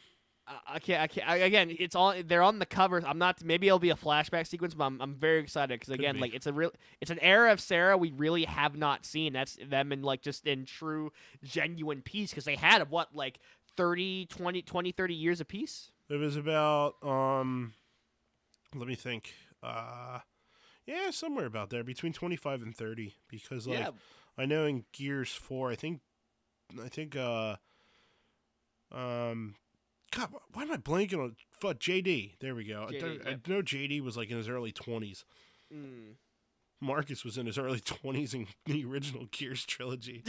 I- can't. I can't. I, again, it's on. They're on the cover. I'm not. Maybe it'll be a flashback sequence, but I'm, I'm very excited because again, be. like it's a real. It's an era of Sera we really have not seen. That's them in like just in true, genuine peace because they had what like 30, 20, 20, 30 years of peace. it was about um. Let me think. Uh, yeah, somewhere about there, between twenty five and thirty, because like yeah. I know in Gears Four, I think, I think uh, um, God, why am I blanking on fuck JD? There we go. I, JD, I yep. know JD was like in his early twenties. Mm. Marcus was in his early twenties in the original Gears trilogy.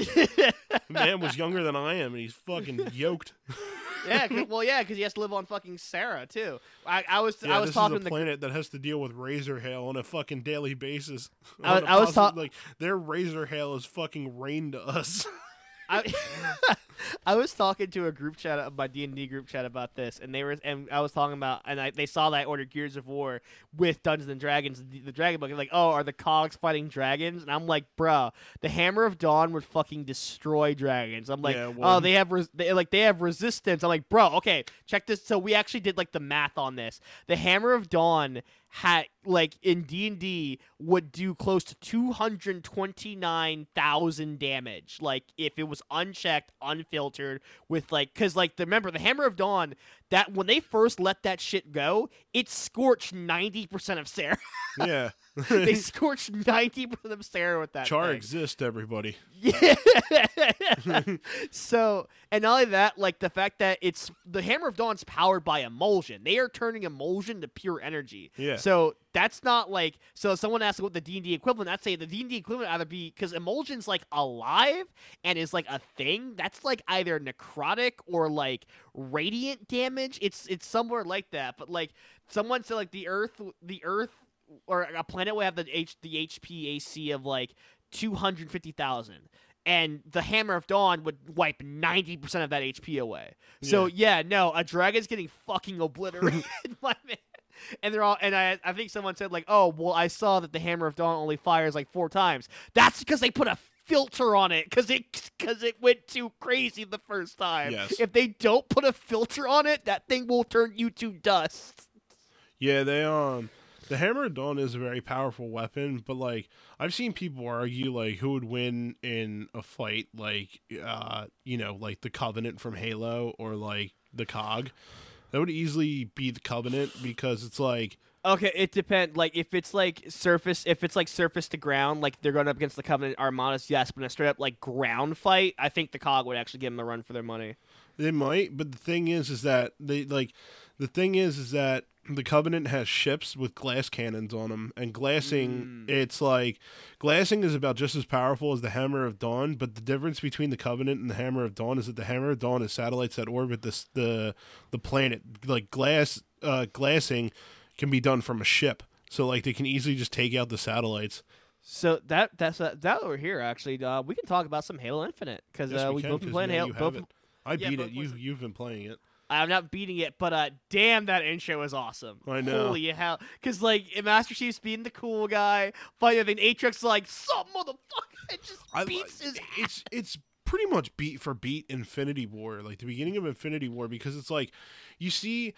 <laughs> Man was younger than I am, and he's fucking yoked. <laughs> yeah, 'cause- well, yeah, because he has to live on fucking Sera too. I, I was, Yeah, I was this talking is a to planet that has to deal with razor hail on a fucking daily basis. I- I was possi- talk- like their razor hail is fucking rain to us. I, <laughs> I was talking to a group chat of my D and D group chat about this, and they were, and I was talking about, and I, they saw that I ordered Gears of War with Dungeons and Dragons, the, the Dragon Book, and like, oh, are the cogs fighting dragons? And I'm like, bro, the Hammer of Dawn would fucking destroy dragons. I'm like, Yeah, well, oh, they have, res- they, like, they have resistance. I'm like, bro, okay, check this. So we actually did like the math on this. The Hammer of Dawn had like in D&D would do close to 229,000 damage like if it was unchecked unfiltered with like cuz like the, remember the hammer of dawn that when they first let that shit go it scorched 90% of Sera. <laughs> Yeah, <laughs> they <laughs> scorched 90% of Sera with that Char thing. exists, everybody. Yeah. <laughs> so, and not only that, like the fact that it's the Hammer of Dawn's powered by imulsion. They are turning imulsion to pure energy. Yeah. So that's not like so. Someone asked what the D and D equivalent. I'd say the D and D equivalent either be because imulsion's like alive and is like a thing. That's like either necrotic or like radiant damage. It's it's somewhere like that. But like someone said, like the Earth, the Earth or a planet would have the H the HPAC of like two hundred fifty thousand. And the Hammer of Dawn would wipe ninety percent of that HP away. So yeah, no, a dragon's getting fucking obliterated, <laughs> my man. And they're all, and I, I think someone said like, oh, well, I saw that the Hammer of Dawn only fires like four times. That's because they put a filter on it because it because it went too crazy the first time. Yes. If they don't put a filter on it, that thing will turn you to dust. Yeah, they um the Hammer of Dawn is a very powerful weapon, but like I've seen people argue like who would win in a fight like uh you know, like the Covenant from Halo or like the Cog. That would easily be the Covenant because it's like Okay, it depends. Like if it's like surface, if it's like surface to ground, like they're going up against the Covenant Armadas, yes. But in a straight up like ground fight, I think the Cog would actually give them a run for their money. they might, but the thing is is that they like the thing is is that the Covenant has ships with glass cannons on them, and glassing, Mm. it's like glassing is about just as powerful as the Hammer of Dawn. But the difference between the Covenant and the Hammer of Dawn is that the Hammer of Dawn is satellites that orbit this the the planet. Like glass, uh, glassing can be done from a ship, so like they can easily just take out the satellites. So that that's uh, that over here actually. Uh, we can talk about some Halo Infinite because Yes, uh, we we can, both been 'cause playing Halo. Both. I Yeah, beat both it. You you've been playing it. I'm not beating it, but uh, damn, that intro was awesome. I know. Holy hell! Because like Master Chief's being the cool guy, fighting, then Atriox like some motherfucker, and just I, beats his. it's it's pretty much beat for beat Infinity War, like the beginning of Infinity War, because it's like you see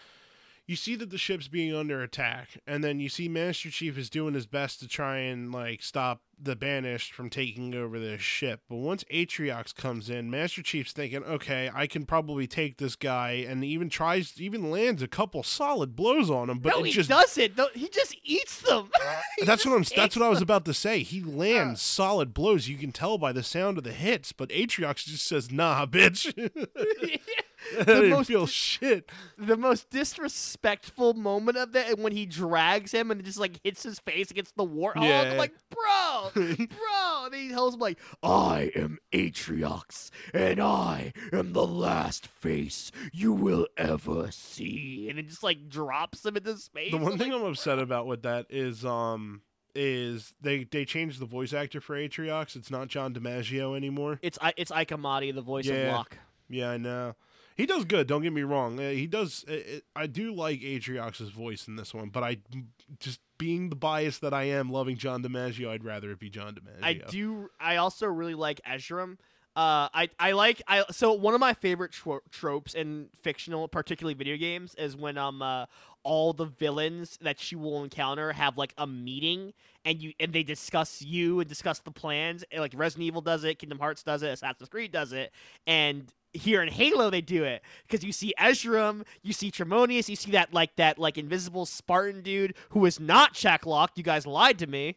you see that the ship's being under attack, and then you see Master Chief is doing his best to try and like stop the banished from taking over the ship. But once Atriox comes in, Master Chief's thinking, okay, I can probably take this guy, and even tries even lands a couple solid blows on him, but no, it he just doesn't. though. He just eats them. <laughs> That's what I'm. That's what I was about to say. He lands solid blows. You can tell by the sound of the hits, but Atriox just says, "Nah, bitch." <laughs> <laughs> I didn't most feel shit. the most disrespectful moment of that and when he drags him and just like hits his face against the warthog. Yeah. I'm like, bro, <laughs> bro. And he tells him like, I am Atriox, and I am the last face you will ever see. And it just like drops him into space. The one I'm thing like, I'm upset about with that is, um, is they they changed the voice actor for Atriox. It's not John DiMaggio anymore. it's I it's Ike Amadi, the voice Yeah. of Locke. Yeah, I know. He does good. Don't get me wrong. Uh, He does. It, it, I do like Atriox's voice in this one, but I just being the bias that I am, loving John DiMaggio, I'd rather it be John DiMaggio. I do. I also really like Escharum. Uh, I I like I so one of my favorite tro- tropes in fictional, particularly video games, is when um uh, all the villains that you will encounter have like a meeting and you and they discuss you and discuss the plans. And, like Resident Evil does it, Kingdom Hearts does it, Assassin's Creed does it, and here in Halo they do it because you see Escharum, you see Tremonius, you see that like that like invisible Spartan dude who is not Shacklock. You guys lied to me.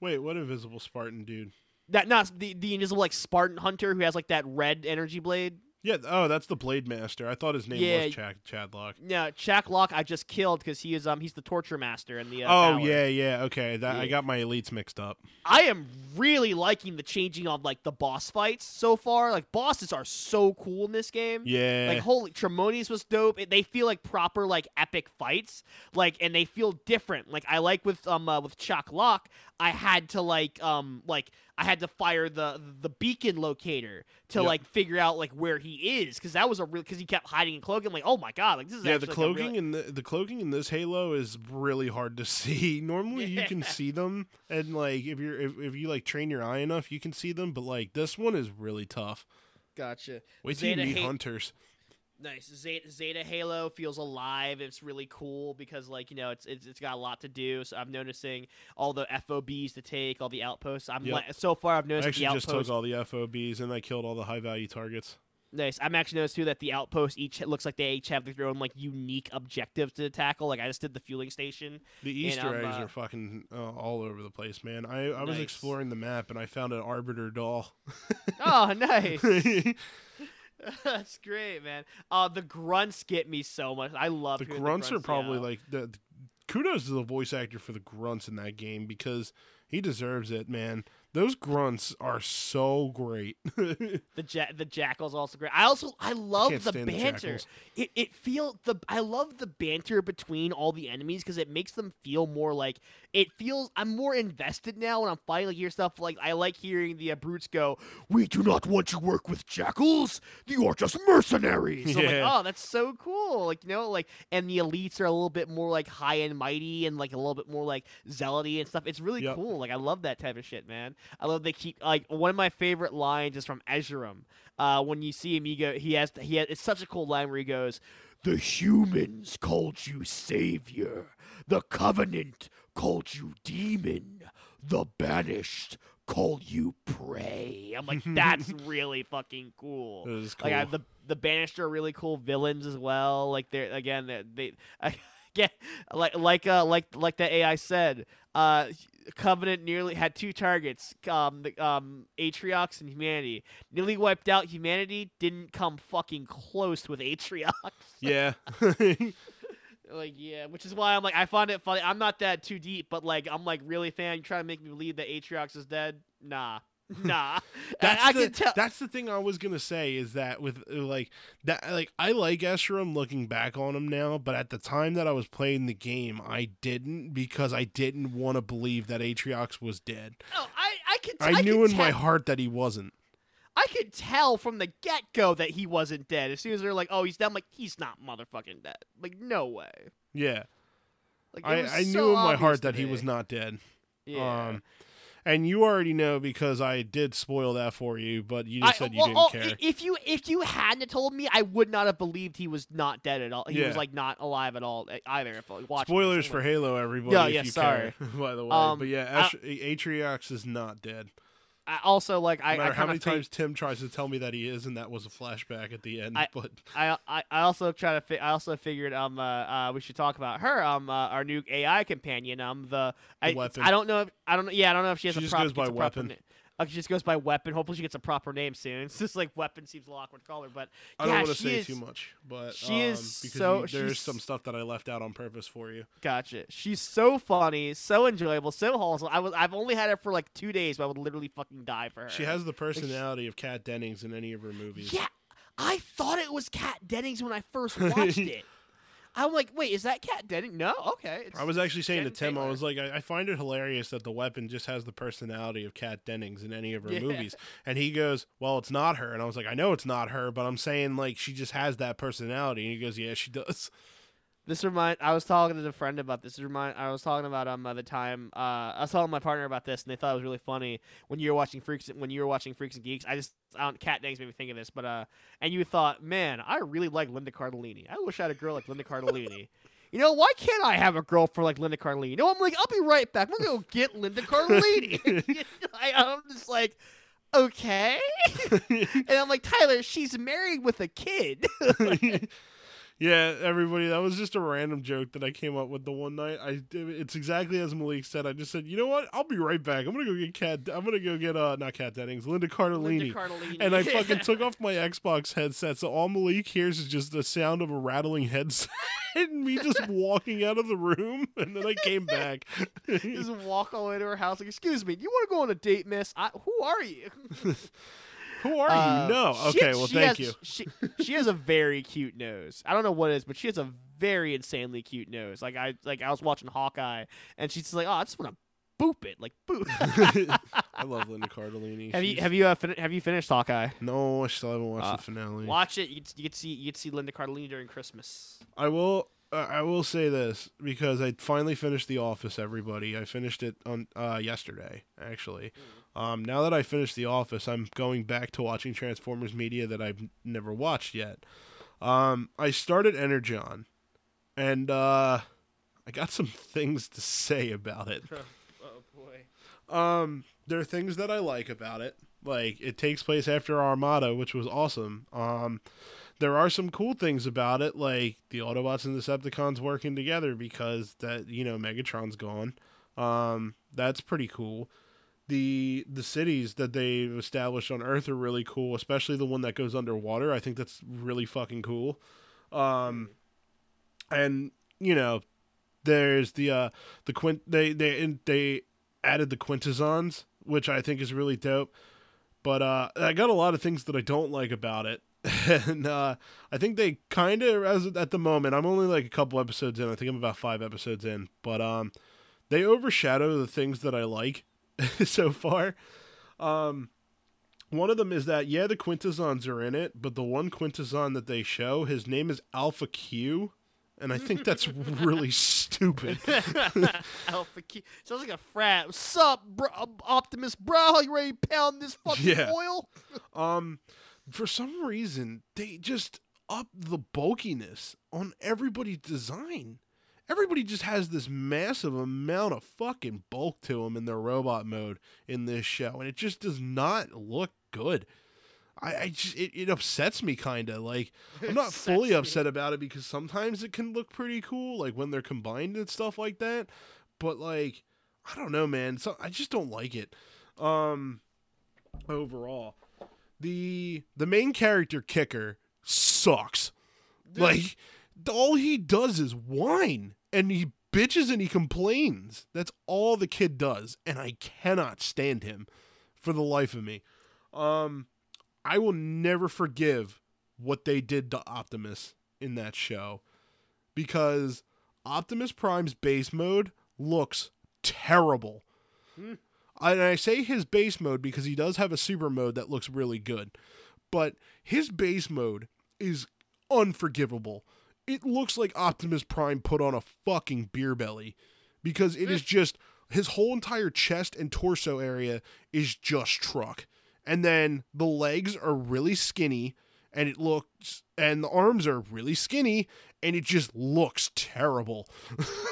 Wait, what invisible Spartan dude? That not the the invisible like Spartan hunter who has like that red energy blade. Yeah. Oh, that's the Blade Master. I thought his name Yeah. was Chad Chadlock. No, Locke I just killed because he is um he's the torture master in the. Uh, oh tower. yeah, yeah. Okay, that I got my elites mixed up. I am really liking the changing of like the boss fights so far. Like bosses are so cool in this game. Yeah. Like holy Tremonius was dope. It- They feel like proper like epic fights. Like and they feel different. Like I like with um uh, with Chuck Locke, I had to like um like I had to fire the the beacon locator to Yep. like figure out like where he is because that was a real because he kept hiding and cloaking. like oh my god, like this is yeah, the actually, like, a cloaking really- the the cloaking in this Halo is really hard to <laughs> see. Normally you can see them, and like if you're if, if you like train your eye enough, you can see them. But like this one is really tough. Gotcha. Wait till you meet Ha- hunters. Nice. Zeta, Zeta Halo feels alive. It's really cool because, like, you know, it's, it's it's got a lot to do. So I'm noticing all the FOBs to take, all the outposts. I'm Yep. li- so far I've noticed I actually the just took all the FOBs and I killed all the high value targets. Nice. I'm actually noticed too that the outposts each looks like they each have their own like unique objectives to tackle. Like I just did the fueling station. The Easter eggs uh, are fucking uh, all over the place, man. I, I was exploring the map and I found an arbiter doll. Oh, <laughs> nice. <laughs> <laughs> That's great, man. Uh, the grunts get me so much. I love the hearing grunts are probably like the, the- kudos to the voice actor for the grunts in that game because he deserves it, man. Those grunts are so great. <laughs> The ja- the jackal's also great. I also I love Can't the stand the banter. it it feel the I love the banter between all the enemies because it makes them feel more like it feels. I'm more invested now when I'm fighting. Like hear stuff like I like hearing the uh, brutes go, "We do not want to work with jackals. You are just mercenaries." I'm like, Yeah. oh, that's so cool. Like you know, like and the elites are a little bit more like high and mighty and like a little bit more like zealoty and stuff. It's really Yep. cool. Like I love that type of shit, man. I love they keep like one of my favorite lines is from Escharum. Uh, when you see him, he go he has he has, it's such a cool line where he goes, "The humans called you savior, the covenant called you demon, the banished called you prey." I'm like, <laughs> that's really fucking cool. Cool. Like I, the the banished are really cool villains as well. Like they're again they, <laughs> they <laughs> again like like uh like like the AI said. Uh, Covenant nearly had two targets. Um, the um Atriox and humanity nearly wiped out humanity. Didn't come fucking close with Atriox. <laughs> yeah. <laughs> like yeah, which is why I'm like I find it funny. I'm not that too deep, but like I'm like really fan. You trying to make me believe that Atriox is dead? Nah. <laughs> Nah, <laughs> That's I, I the, can tell. That's the thing I was gonna say is that with like that like I like Escharum looking back on him now, but at the time that I was playing the game, I didn't because I didn't want to believe that Atriox was dead. No, I I can. I, knew can in my heart that he wasn't. I could tell from the get go that he wasn't dead. As soon as they're like, "Oh, he's dead," I'm like, "He's not motherfucking dead." Like, no way. Yeah, Like, I, I so knew in my heart that he was not dead. Yeah. Um, and you already know because I did spoil that for you, but you just I- said you well, didn't oh, care. If you if you hadn't told me, I would not have believed he was not dead at all. He Yeah. was like not alive at all either. If I watched Spoilers for Halo, everybody. Yeah, if yeah, you sorry. care, <laughs> by the way, Um, but yeah, I- Atriox is not dead. I also like No I, matter I how many think- times Tim tries to tell me that he is, and that was a flashback at the end. I- but I, I I also try to fi- I also figured um uh, uh we should talk about her um uh, our new AI companion um the I weapon. I don't know if I don't know yeah I don't know if she has She a just proper goes by a weapon. Uh, she just goes by weapon. Hopefully she gets a proper name soon. <laughs> It's just like weapon seems a little awkward to call her, but I yeah, don't want to say is, too much. But she um, is because so- you- there's some stuff that I left out on purpose for you. Gotcha. She's so funny, so enjoyable, so wholesome. I was I've only had her for like two days, but I would literally fucking die for her. She has the personality of Kat Dennings in any of her movies. Yeah, I thought it was Kat Dennings when I first <laughs> watched it. I'm like, wait, is that Kat Dennings? No, okay. I was actually saying to Tim, I was like, I, I find it hilarious that the weapon just has the personality of Kat Dennings in any of her Yeah. movies. And he goes, Well, it's not her. And I was like, I know it's not her, but I'm saying like she just has that personality. And he goes, Yeah, she does. This remind. I was talking to a friend about this. this Remind. I was talking about um the time. Uh, I was telling my partner about this, and they thought it was really funny when you were watching Freaks. When you were watching Freaks and Geeks, I just I don't, Kat Dennings made me think of this. But uh, and you thought, man, I really like Linda Cardellini. I wish I had a girl like Linda Cardellini. You know, why can't I have a girl for like Linda Cardellini? You know, I'm like, I'll be right back. I'm gonna go get Linda Cardellini. <laughs> <laughs> I, I'm just like, okay. <laughs> and I'm like, Tyler, she's married with a kid. Yeah, everybody, that was just a random joke that I came up with the one night. I it's exactly as Malik said. I just said, you know what? I'll be right back. I'm gonna go get Kat. I'm gonna go get uh not Kat Dennings, Linda Cardellini. Linda Cardellini. And I <laughs> fucking took off my Xbox headset, so all Malik hears is just the sound of a rattling headset <laughs> and me just <laughs> walking out of the room. And then I came back. just walk all the way to her house. Like, excuse me, do you want to go on a date, miss? I, who are you? Who are Uh, you? No. she- Okay. well, she thank has- you. She she has a very cute nose. I don't know what it is, but she has a very insanely cute nose. Like I like I was watching Hawkeye, and she's like, oh, I just want to boop it, like boop. <laughs> I love Linda Cardellini. have you have you uh, fin- have you finished Hawkeye? No, I still haven't watched Uh, the finale. Watch it. You could, you could see you could see Linda Cardellini during Christmas. I will. Uh, I will say this because I finally finished The Office. Everybody, I finished it on uh, yesterday. Actually, um, now that I finished The Office, I'm going back to watching Transformers media that I've never watched yet. Um, I started Energon, and uh, I got some <laughs> things to say about it. <laughs> oh boy. Um, there are things that I like about it. Like it takes place after Armada, which was awesome. Um, there are some cool things about it, like the Autobots and Decepticons working together because that you know Megatron's gone. Um, that's pretty cool. The the cities that they've established on Earth are really cool, especially the one that goes underwater. I think that's really fucking cool. Um, and you know, there's the uh the quint they they they added the quintessons, which I think is really dope. But uh, I got a lot of things that I don't like about it, <laughs> and uh, I think they kind of, as at the moment, I'm only like a couple episodes in. I think I'm about five episodes in, but um, they overshadow the things that I like <laughs> so far. Um, one of them is that yeah, the quintessons are in it, but the one quintesson that they show, his name is Alpha Q, and I think that's <laughs> really stupid. <laughs> Alpha Key sounds like a frat. What's up, bro? Optimus, bro? You ready to pound this fucking Yeah. oil? Um, for some reason, they just up the bulkiness on everybody's design. Everybody just has this massive amount of fucking bulk to them in their robot mode in this show, and it just does not look good. I, I just it, it upsets me kind of like I'm not <laughs> fully me. upset about it because sometimes it can look pretty cool like when they're combined and stuff like that, but like I don't know, man. So I just don't like it. Um, overall, the the main character Kicker sucks. Like all he does is whine and he bitches and he complains. That's all the kid does, and I cannot stand him for the life of me. Um, I will never forgive what they did to Optimus in that show because Optimus Prime's base mode looks terrible. Hmm. And I say his base mode because he does have a super mode that looks really good, but his base mode is unforgivable. It looks like Optimus Prime put on a fucking beer belly because it is mm. just his whole entire chest and torso area is just truck. And then the legs are really skinny and it looks and the arms are really skinny and it just looks terrible.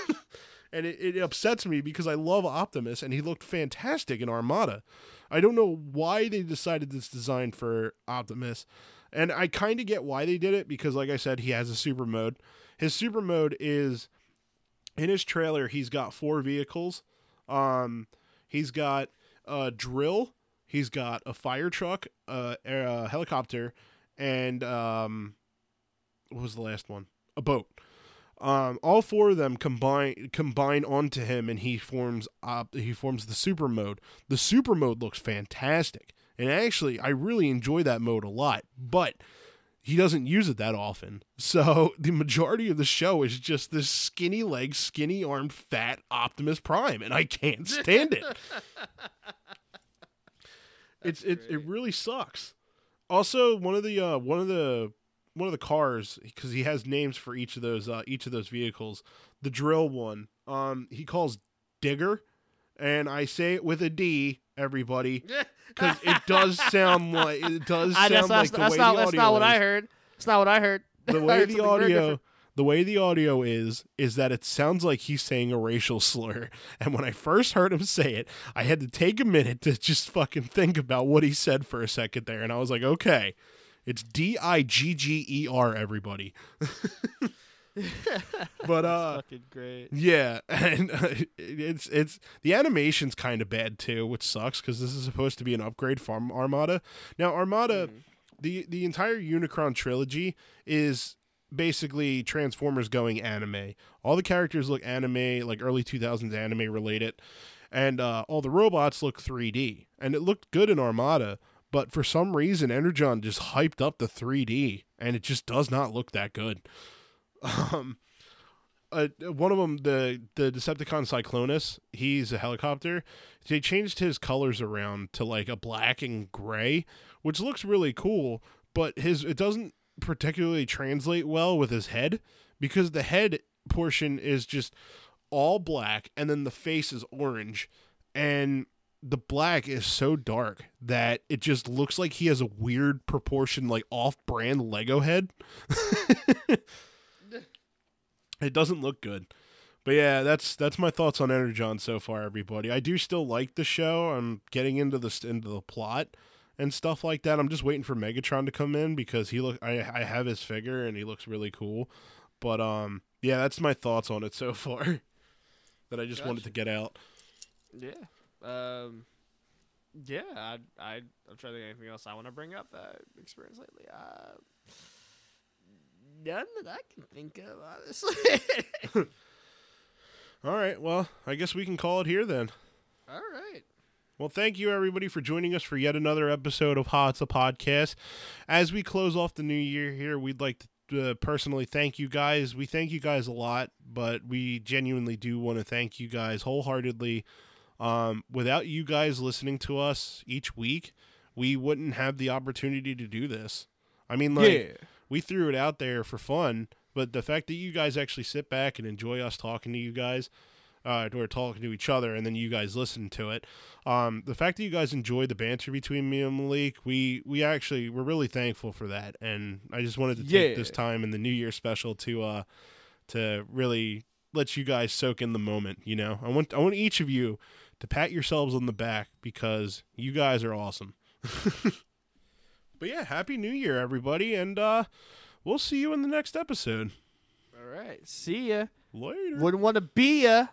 <laughs> and it, it upsets me because I love Optimus and he looked fantastic in Armada. I don't know why they decided this design for Optimus. And I kind of get why they did it because, like I said, he has a super mode. His super mode is in his trailer, he's got four vehicles. Um, he's got a drill, he's got a fire truck, uh, a helicopter, and um, what was the last one? A boat. Um, all four of them combine combine onto him, and he forms op- he forms the super mode. The super mode looks fantastic, and actually, I really enjoy that mode a lot. But he doesn't use it that often, <laughs> so the majority of the show is just this skinny legged, skinny arm, fat Optimus Prime, and I can't <laughs> stand it. it's it, it really sucks. Also, one of the uh, one of the one of the cars because he has names for each of those uh, each of those vehicles. The drill one, um, he calls Digger, and I say it with a D. Everybody, <laughs> because it does sound like it <laughs> does I, sound that's, like that's, the that's way not, the that's not what is. I heard. That's not what I heard. The <laughs> way heard the audio, the way the audio is, is that it sounds like he's saying a racial slur. And when I first heard him say it, I had to take a minute to just fucking think about what he said for a second there, and I was like, okay, It's D I G G E R. Everybody. But <laughs> uh, fucking great. yeah, <laughs> and uh, it's it's the animation's kind of bad too, which sucks because this is supposed to be an upgrade from Armada. Now Armada, Mhm. the the entire Unicron trilogy is basically Transformers going anime. All the characters look anime, like early 2000s anime related, and uh, all the robots look 3D. And it looked good in Armada, but for some reason, Energon just hyped up the 3D, and it just does not look that good. Um, uh, one of them, the the Decepticon Cyclonus, he's a helicopter. They changed his colors around to like a black and gray, which looks really cool. But his it doesn't particularly translate well with his head because the head portion is just all black and then the face is orange and the black is so dark that it just looks like he has a weird proportion like off-brand lego head <laughs> it doesn't look good but yeah that's that's my thoughts on energon so far everybody i do still like the show i'm getting into the into the plot and stuff like that i'm just waiting for megatron to come in because he look i i have his figure and he looks really cool but um yeah that's my thoughts on it so <laughs> far that i just wanted to get out Yeah. Um. Yeah. I. I. I'm trying to think of anything else I want to bring up that I've experienced lately. Uh. None that I can think of, honestly. <laughs> all right well i guess we can call it here then All right. Well, thank you everybody for joining us for yet another episode of Hot's a Podcast. As we close off the new year here, we'd like to uh, personally thank you guys. We thank you guys a lot, but we genuinely do want to thank you guys wholeheartedly. Um, without you guys listening to us each week, we wouldn't have the opportunity to do this. I mean, like, we threw it out there for fun, but the fact that you guys actually sit back and enjoy us talking to you guys, uh, or talking to each other, and then you guys listen to it, um, the fact that you guys enjoy the banter between me and Malik, we we actually we're really thankful for that, and I just wanted to take Yeah. this time in the New Year special to uh to really let you guys soak in the moment. You know, I want I want each of you to pat yourselves on the back because you guys are awesome. <laughs> but yeah, happy New Year, everybody, and uh, we'll see you in the next episode. All right. See ya. Later. Wouldn't want to be ya.